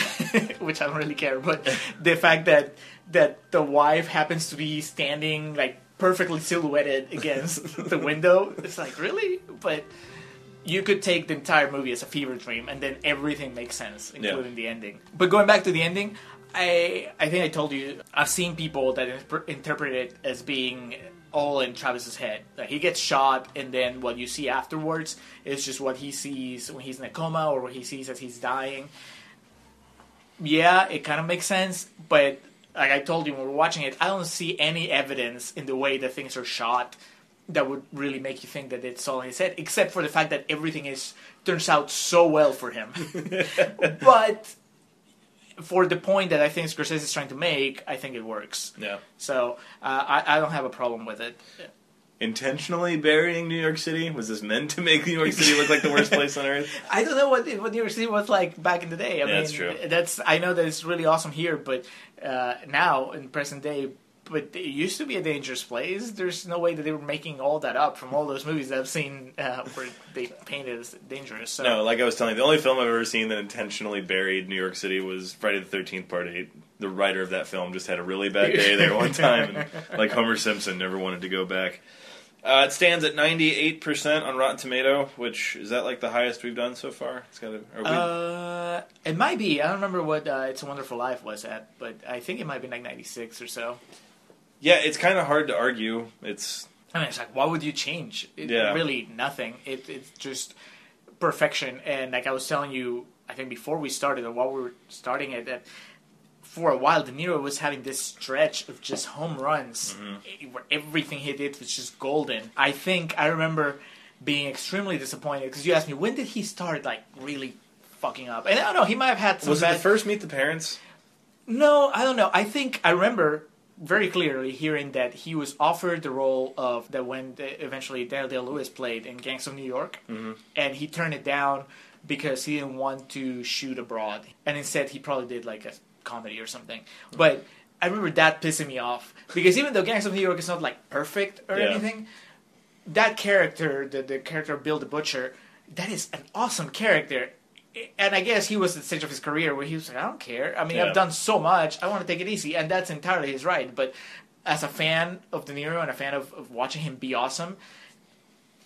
which I don't really care. But the fact that that the wife happens to be standing like perfectly silhouetted against the window, it's like really, but. You could take the entire movie as a fever dream, and then everything makes sense, including the ending. But going back to the ending, I I think I told you I've seen people that interpret it as being all in Travis's head. Like he gets shot, and then what you see afterwards is just what he sees when he's in a coma or what he sees as he's dying. Yeah, it kind of makes sense, but like I told you when we are watching it, I don't see any evidence in the way that things are shot that would really make you think that it's all in his head, except for the fact that everything is turns out so well for him. but for the point that I think Scorsese is trying to make, I think it works. Yeah, So uh, I, I don't have a problem with it. intentionally burying New York City was this meant to make New York City look like the worst place on earth? I don't know what what New York City was like back in the day. I Yeah, mean, that's true. That's I know that it's really awesome here, but uh, now in present day, but it used to be a dangerous place. There's no way that they were making all that up from all those movies that I've seen uh, where they painted it as dangerous. So. No, like I was telling you, the only film I've ever seen that intentionally buried New York City was Friday the Thirteenth Part Eight. The writer of that film just had a really bad day there one time, and like Homer Simpson, never wanted to go back. Uh, it stands at ninety eight percent on Rotten Tomato, which is that like the highest we've done so far. It's got. We, Uh, it might be. I don't remember what uh, "It's a Wonderful Life" was at, but I think it might be like ninety six or so. Yeah, it's kind of hard to argue. It's I mean, it's like, why would you change? It, Yeah. Really, nothing. It, it's just perfection. And like I was telling you, I think before we started, or while we were starting it, that for a while, De Niro was having this stretch of just home runs eh, where everything he did was just golden. I think I remember being extremely disappointed because you asked me, when did he start, like, really fucking up? And I don't know, he might have had some Was it the first Meet the Parents? No, I don't know. I think I remember very clearly hearing that he was offered the role of that when the, eventually Daniel Day Lewis played in Gangs of New York, mm-hmm. and he turned it down because he didn't want to shoot abroad, and instead he probably did like a comedy or something. Mm-hmm. But I remember that pissing me off because even though Gangs of New York is not like perfect or Yeah. anything, that character, the the character Bill the Butcher, that is an awesome character. And I guess he was at the stage of his career where he was like, I don't care. I mean, Yeah. I've done so much. I want to take it easy. And that's entirely his right. But as a fan of De Niro and a fan of, of watching him be awesome,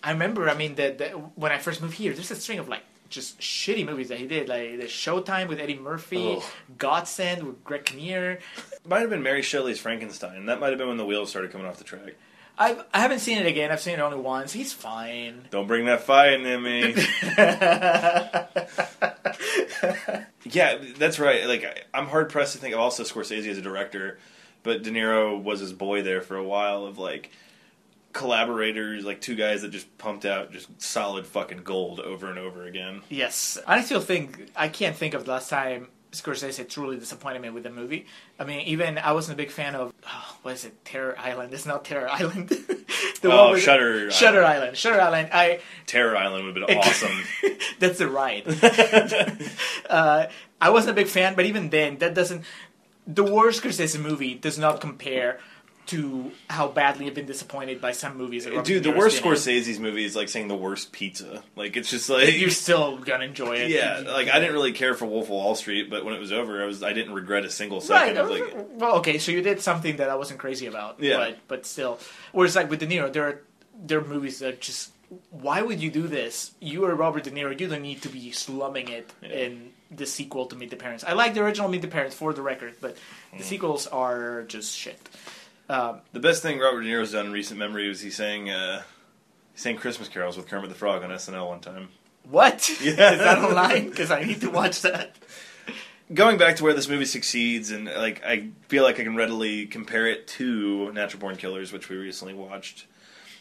I remember, I mean, that when I first moved here, there's a string of like just shitty movies that he did, like the Showtime with Eddie Murphy, Ugh. Godsend with Greg Kinnear. Might have been Mary Shelley's Frankenstein. That might have been when the wheels started coming off the track. I've, I haven't seen it again. I've seen it only once. He's fine. Don't bring that fire in me. yeah, that's right. Like I'm hard pressed to think of also Scorsese as a director, but De Niro was his boy there for a while of like collaborators, like two guys that just pumped out just solid fucking gold over and over again. Yes, I still think I can't think of the last time Scorsese truly disappointed me with the movie. I mean, even I wasn't a big fan of oh, what is it, Terror Island? It's not Terror Island. the Oh, Shutter Shutter Island. Island. Shutter Island. I Terror Island would have been awesome. that's a ride. uh, I wasn't a big fan, but even then, that doesn't. The worst Scorsese movie does not compare to how badly I've been disappointed by some movies. that Robert Dude, the worst. Scorsese's movie is like saying the worst pizza. Like it's just like You're still gonna enjoy it. Yeah, like I didn't really care for Wolf of Wall Street, but when it was over, I was I didn't regret a single second. Right. I was like, well, okay, so you did something that I wasn't crazy about. Yeah. But, but still. Whereas, like, with De Niro, there are, there are movies that just. Why would you do this? You are Robert De Niro. You don't need to be slumming it Yeah. in the sequel to Meet the Parents. I like the original Meet the Parents for the record, but Mm. the sequels are just shit. Um, the best thing Robert De Niro's done in recent memory was he sang uh, he sang Christmas carols with Kermit the Frog on SNL one time. what? Yeah. Is that online? Because I need to watch that. Going back to where this movie succeeds, and like I feel like I can readily compare it to Natural Born Killers, which we recently watched.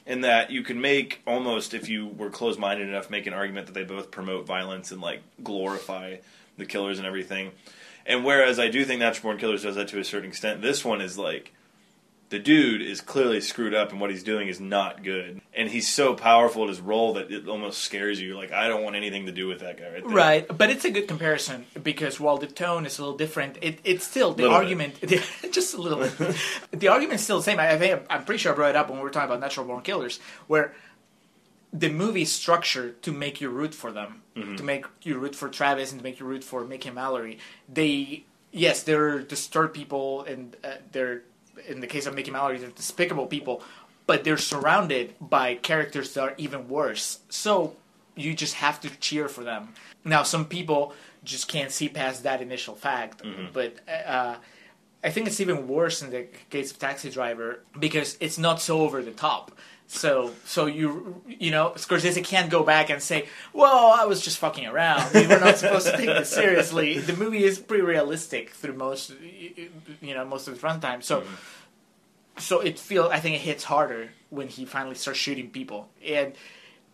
In that you can make almost, if you were closed minded enough, make an argument that they both promote violence and like glorify the killers and everything. And whereas I do think Natural Born Killers does that to a certain extent, this one is like the dude is clearly screwed up and what he's doing is not good. And he's so powerful at his role that it almost scares you. Like I don't want anything to do with that guy right there. Right, but it's a good comparison because while the tone is a little different, it, it's still the Little argument. just a little bit. the argument's still the same. I, I think I'm pretty sure I brought it up when we were talking about Natural Born Killers, where the movie is structured to make you root for them, to make you root for Travis and to make you root for Mickey and Mallory. They, yes, they're disturbed people, and uh, they're in the case of Mickey Mallory, they're despicable people, but they're surrounded by characters that are even worse. So you just have to cheer for them. Now, some people just can't see past that initial fact, but uh, I think it's even worse in the case of Taxi Driver because it's not so over the top. So, so you you know, Scorsese can't go back and say, "Well, I was just fucking around. We were not supposed to take this seriously." The movie is pretty realistic through most, you know, most of its runtime. So, mm-hmm. so it feels. I think it hits harder when he finally starts shooting people, and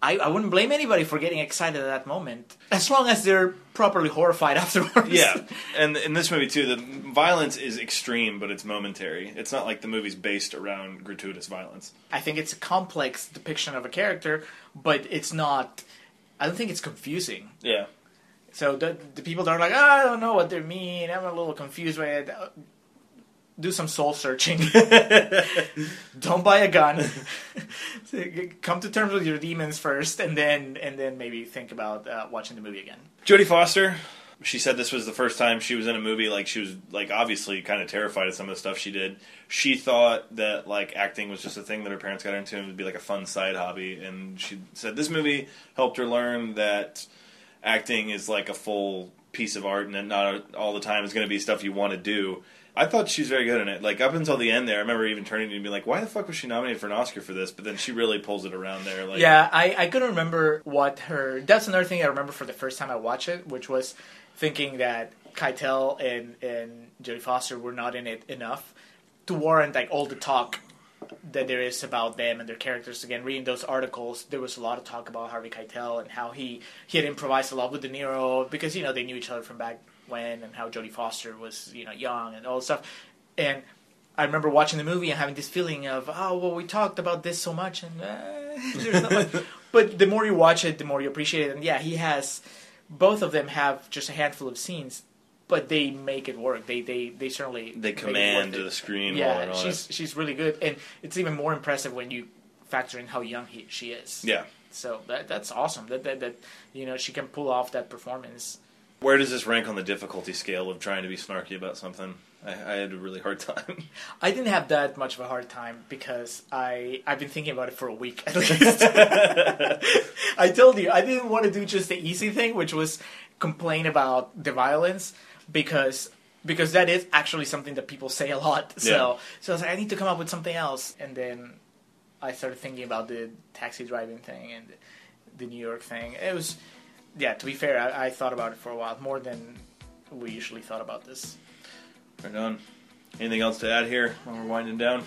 I, I wouldn't blame anybody for getting excited at that moment, as long as they're properly horrified afterwards. Yeah, and in this movie too, the violence is extreme, but it's momentary. It's not like the movie's based around gratuitous violence. I think it's a complex depiction of a character, but it's not. I don't think it's confusing. Yeah, So the the people that are like, "Ah, I don't know what they mean. I'm a little confused by it. Do some soul searching. don't buy a gun. Come to terms with your demons first, and then and then maybe think about uh, watching the movie again. Jodie Foster. She said this was the first time she was in a movie. Like she was like obviously kind of terrified of some of the stuff she did. She thought that like acting was just a thing that her parents got into and it would be like a fun side hobby. And she said this movie helped her learn that acting is like a full piece of art and that not all the time is going to be stuff you want to do. I thought she was very good in it. Like up until the end there, I remember even turning to and being like, "Why the fuck was she nominated for an Oscar for this?" But then she really pulls it around there. Like, Yeah, I, I couldn't remember what her. That's another thing I remember for the first time I watched it, which was thinking that Keitel and and Jodie Foster were not in it enough to warrant like all the talk that there is about them and their characters. Again, reading those articles, there was a lot of talk about Harvey Keitel and how he he had improvised a lot with De Niro because you know they knew each other from back when, and how Jodie Foster was you know young and all this stuff. And I remember watching the movie and having this feeling of oh well we talked about this so much and uh, there's not much. but the more you watch it, the more you appreciate it. And yeah, he has both of them have just a handful of scenes. But they make it work. They they they certainly they command the screen. Yeah, she's she's really good, and it's even more impressive when you factor in how young he, she is. yeah. So that that's awesome. That, that that you know she can pull off that performance. Where does this rank on the difficulty scale of trying to be snarky about something? I, I had a really hard time. I didn't have that much of a hard time because I I've been thinking about it for a week at least. I told you I didn't want to do just the easy thing, which was complain about the violence because because that is actually something that people say a lot. So Yeah. so I was like, I need to come up with something else, and then I started thinking about the taxi driving thing and the New York thing. It was yeah. To be fair, I, I thought about it for a while more than we usually thought about this. right on. Anything else to add here while we're winding down?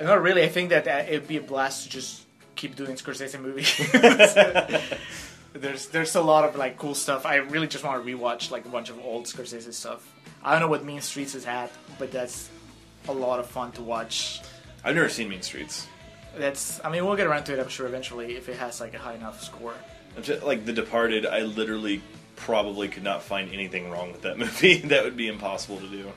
Not really. I think that uh, it'd be a blast to just keep doing Scorsese movies. there's there's a lot of like cool stuff. I really just want to rewatch like a bunch of old Scorsese stuff. I don't know what Mean Streets has had, but that's a lot of fun to watch. I've never seen Mean Streets. That's I mean we'll get around to it I'm sure eventually if it has like a high enough score. Just- like The Departed, I literally probably could not find anything wrong with that movie. that would be impossible to do.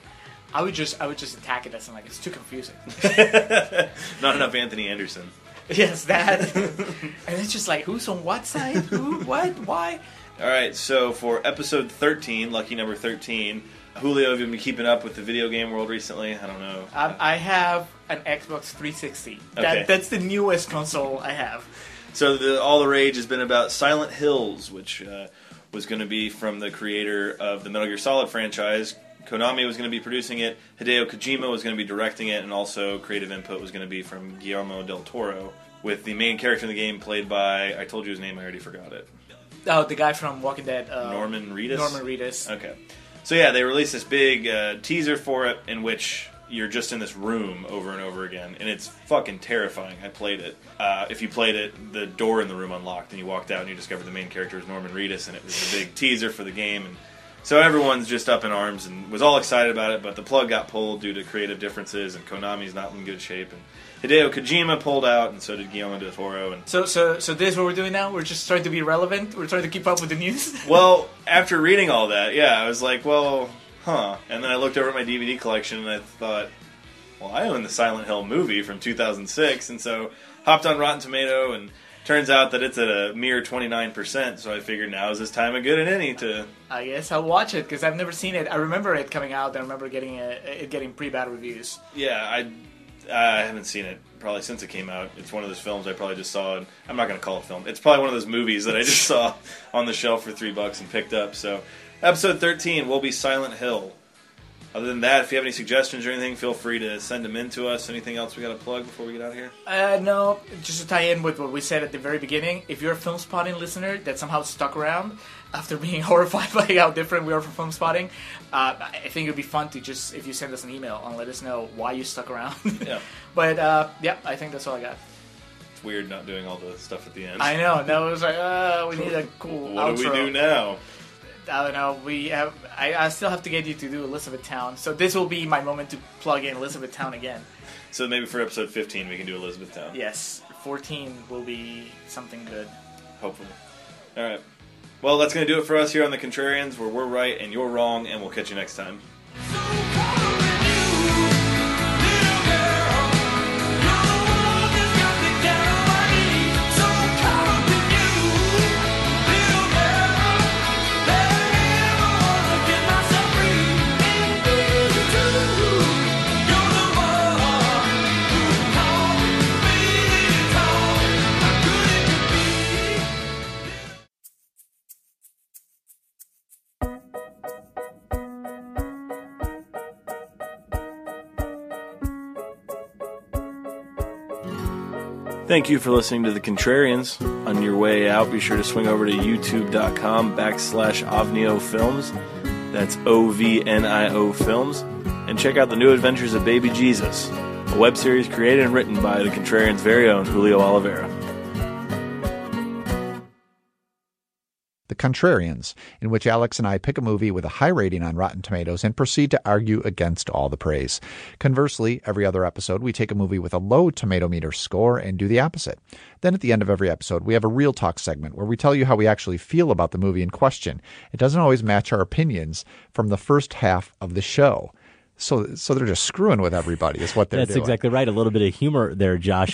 I would just I would just attack it as I'm like it's too confusing. Not enough Anthony Anderson. yes, that. and it's just like who's on what side? Who? What? Why? All right, so for episode 13, lucky number 13, Julio, have you been keeping up with the video game world recently? I don't know. Um, I have an Xbox 360. That, Okay. That's the newest console I have. So the, all the rage has been about Silent Hills, which uh, was going to be from the creator of the Metal Gear Solid franchise. Konami was going to be producing it. Hideo Kojima was going to be directing it, and also creative input was going to be from Guillermo del Toro, with the main character in the game played by I told you his name, I already forgot it. Oh, the guy from Walking Dead. Uh, Norman Reedus. Norman Reedus. Okay. So yeah, they released this big uh, teaser for it in which you're just in this room over and over again, and it's fucking terrifying. I played it. Uh, if you played it, the door in the room unlocked, and you walked out, and you discovered the main character is Norman Reedus, and it was a big teaser for the game, and so everyone's just up in arms and was all excited about it. But the plug got pulled due to creative differences, and Konami's not in good shape, and Hideo Kojima pulled out, and so did Guillermo del Toro, and So, so, so this is what we're doing now. We're just trying to be relevant. We're trying to keep up with the news. well, after reading all that, yeah, I was like, well, huh. And then I looked over at my DVD collection and I thought, well, I own the Silent Hill movie from 2006, and so hopped on Rotten Tomato, and turns out that it's at a mere 29%. So I figured now is this time a good and any to. I guess I'll watch it because I've never seen it. I remember it coming out. I remember getting a, it getting pretty bad reviews. Yeah, I. I haven't seen it probably since it came out. It's one of those films I probably just saw. And I'm not going to call it film. It's probably one of those movies that I just saw on the shelf for three bucks and picked up. So, episode 13 will be Silent Hill. Other than that, if you have any suggestions or anything, feel free to send them in to us. Anything else we got to plug before we get out of here? Uh, no, just to tie in with what we said at the very beginning, if you're a Filmspotting listener that somehow stuck around after being horrified by how different we are from Filmspotting, uh, I think it'd be fun to just, if you send us an email and let us know why you stuck around. Yeah. but, uh, yeah, I think that's all I got. It's weird not doing all the stuff at the end. I know, no, it was like, uh, we need a cool what outro. do we do now? I don't know. We have. I, I still have to get you to do Elizabethtown, so this will be my moment to plug in Elizabethtown again. So maybe for episode 15 we can do Elizabethtown. Yes, 14 will be something good. Hopefully. All right. Well, that's going to do it for us here on the Contrarians, where we're right and you're wrong, and we'll catch you next time. Thank you for listening to The Contrarians. On your way out, be sure to swing over to youtube.com backslash Ovnio Films. That's O V N I O Films. And check out the new adventures of Baby Jesus, a web series created and written by The Contrarians' very own Julio Oliveira. The Contrarians, in which Alex and I pick a movie with a high rating on Rotten Tomatoes and proceed to argue against all the praise. Conversely, every other episode, we take a movie with a low tomato meter score and do the opposite. Then at the end of every episode, we have a real talk segment where we tell you how we actually feel about the movie in question. It doesn't always match our opinions from the first half of the show. So, so they're just screwing with everybody, is what they're doing. That's doing. exactly right. A little bit of humor there, Josh.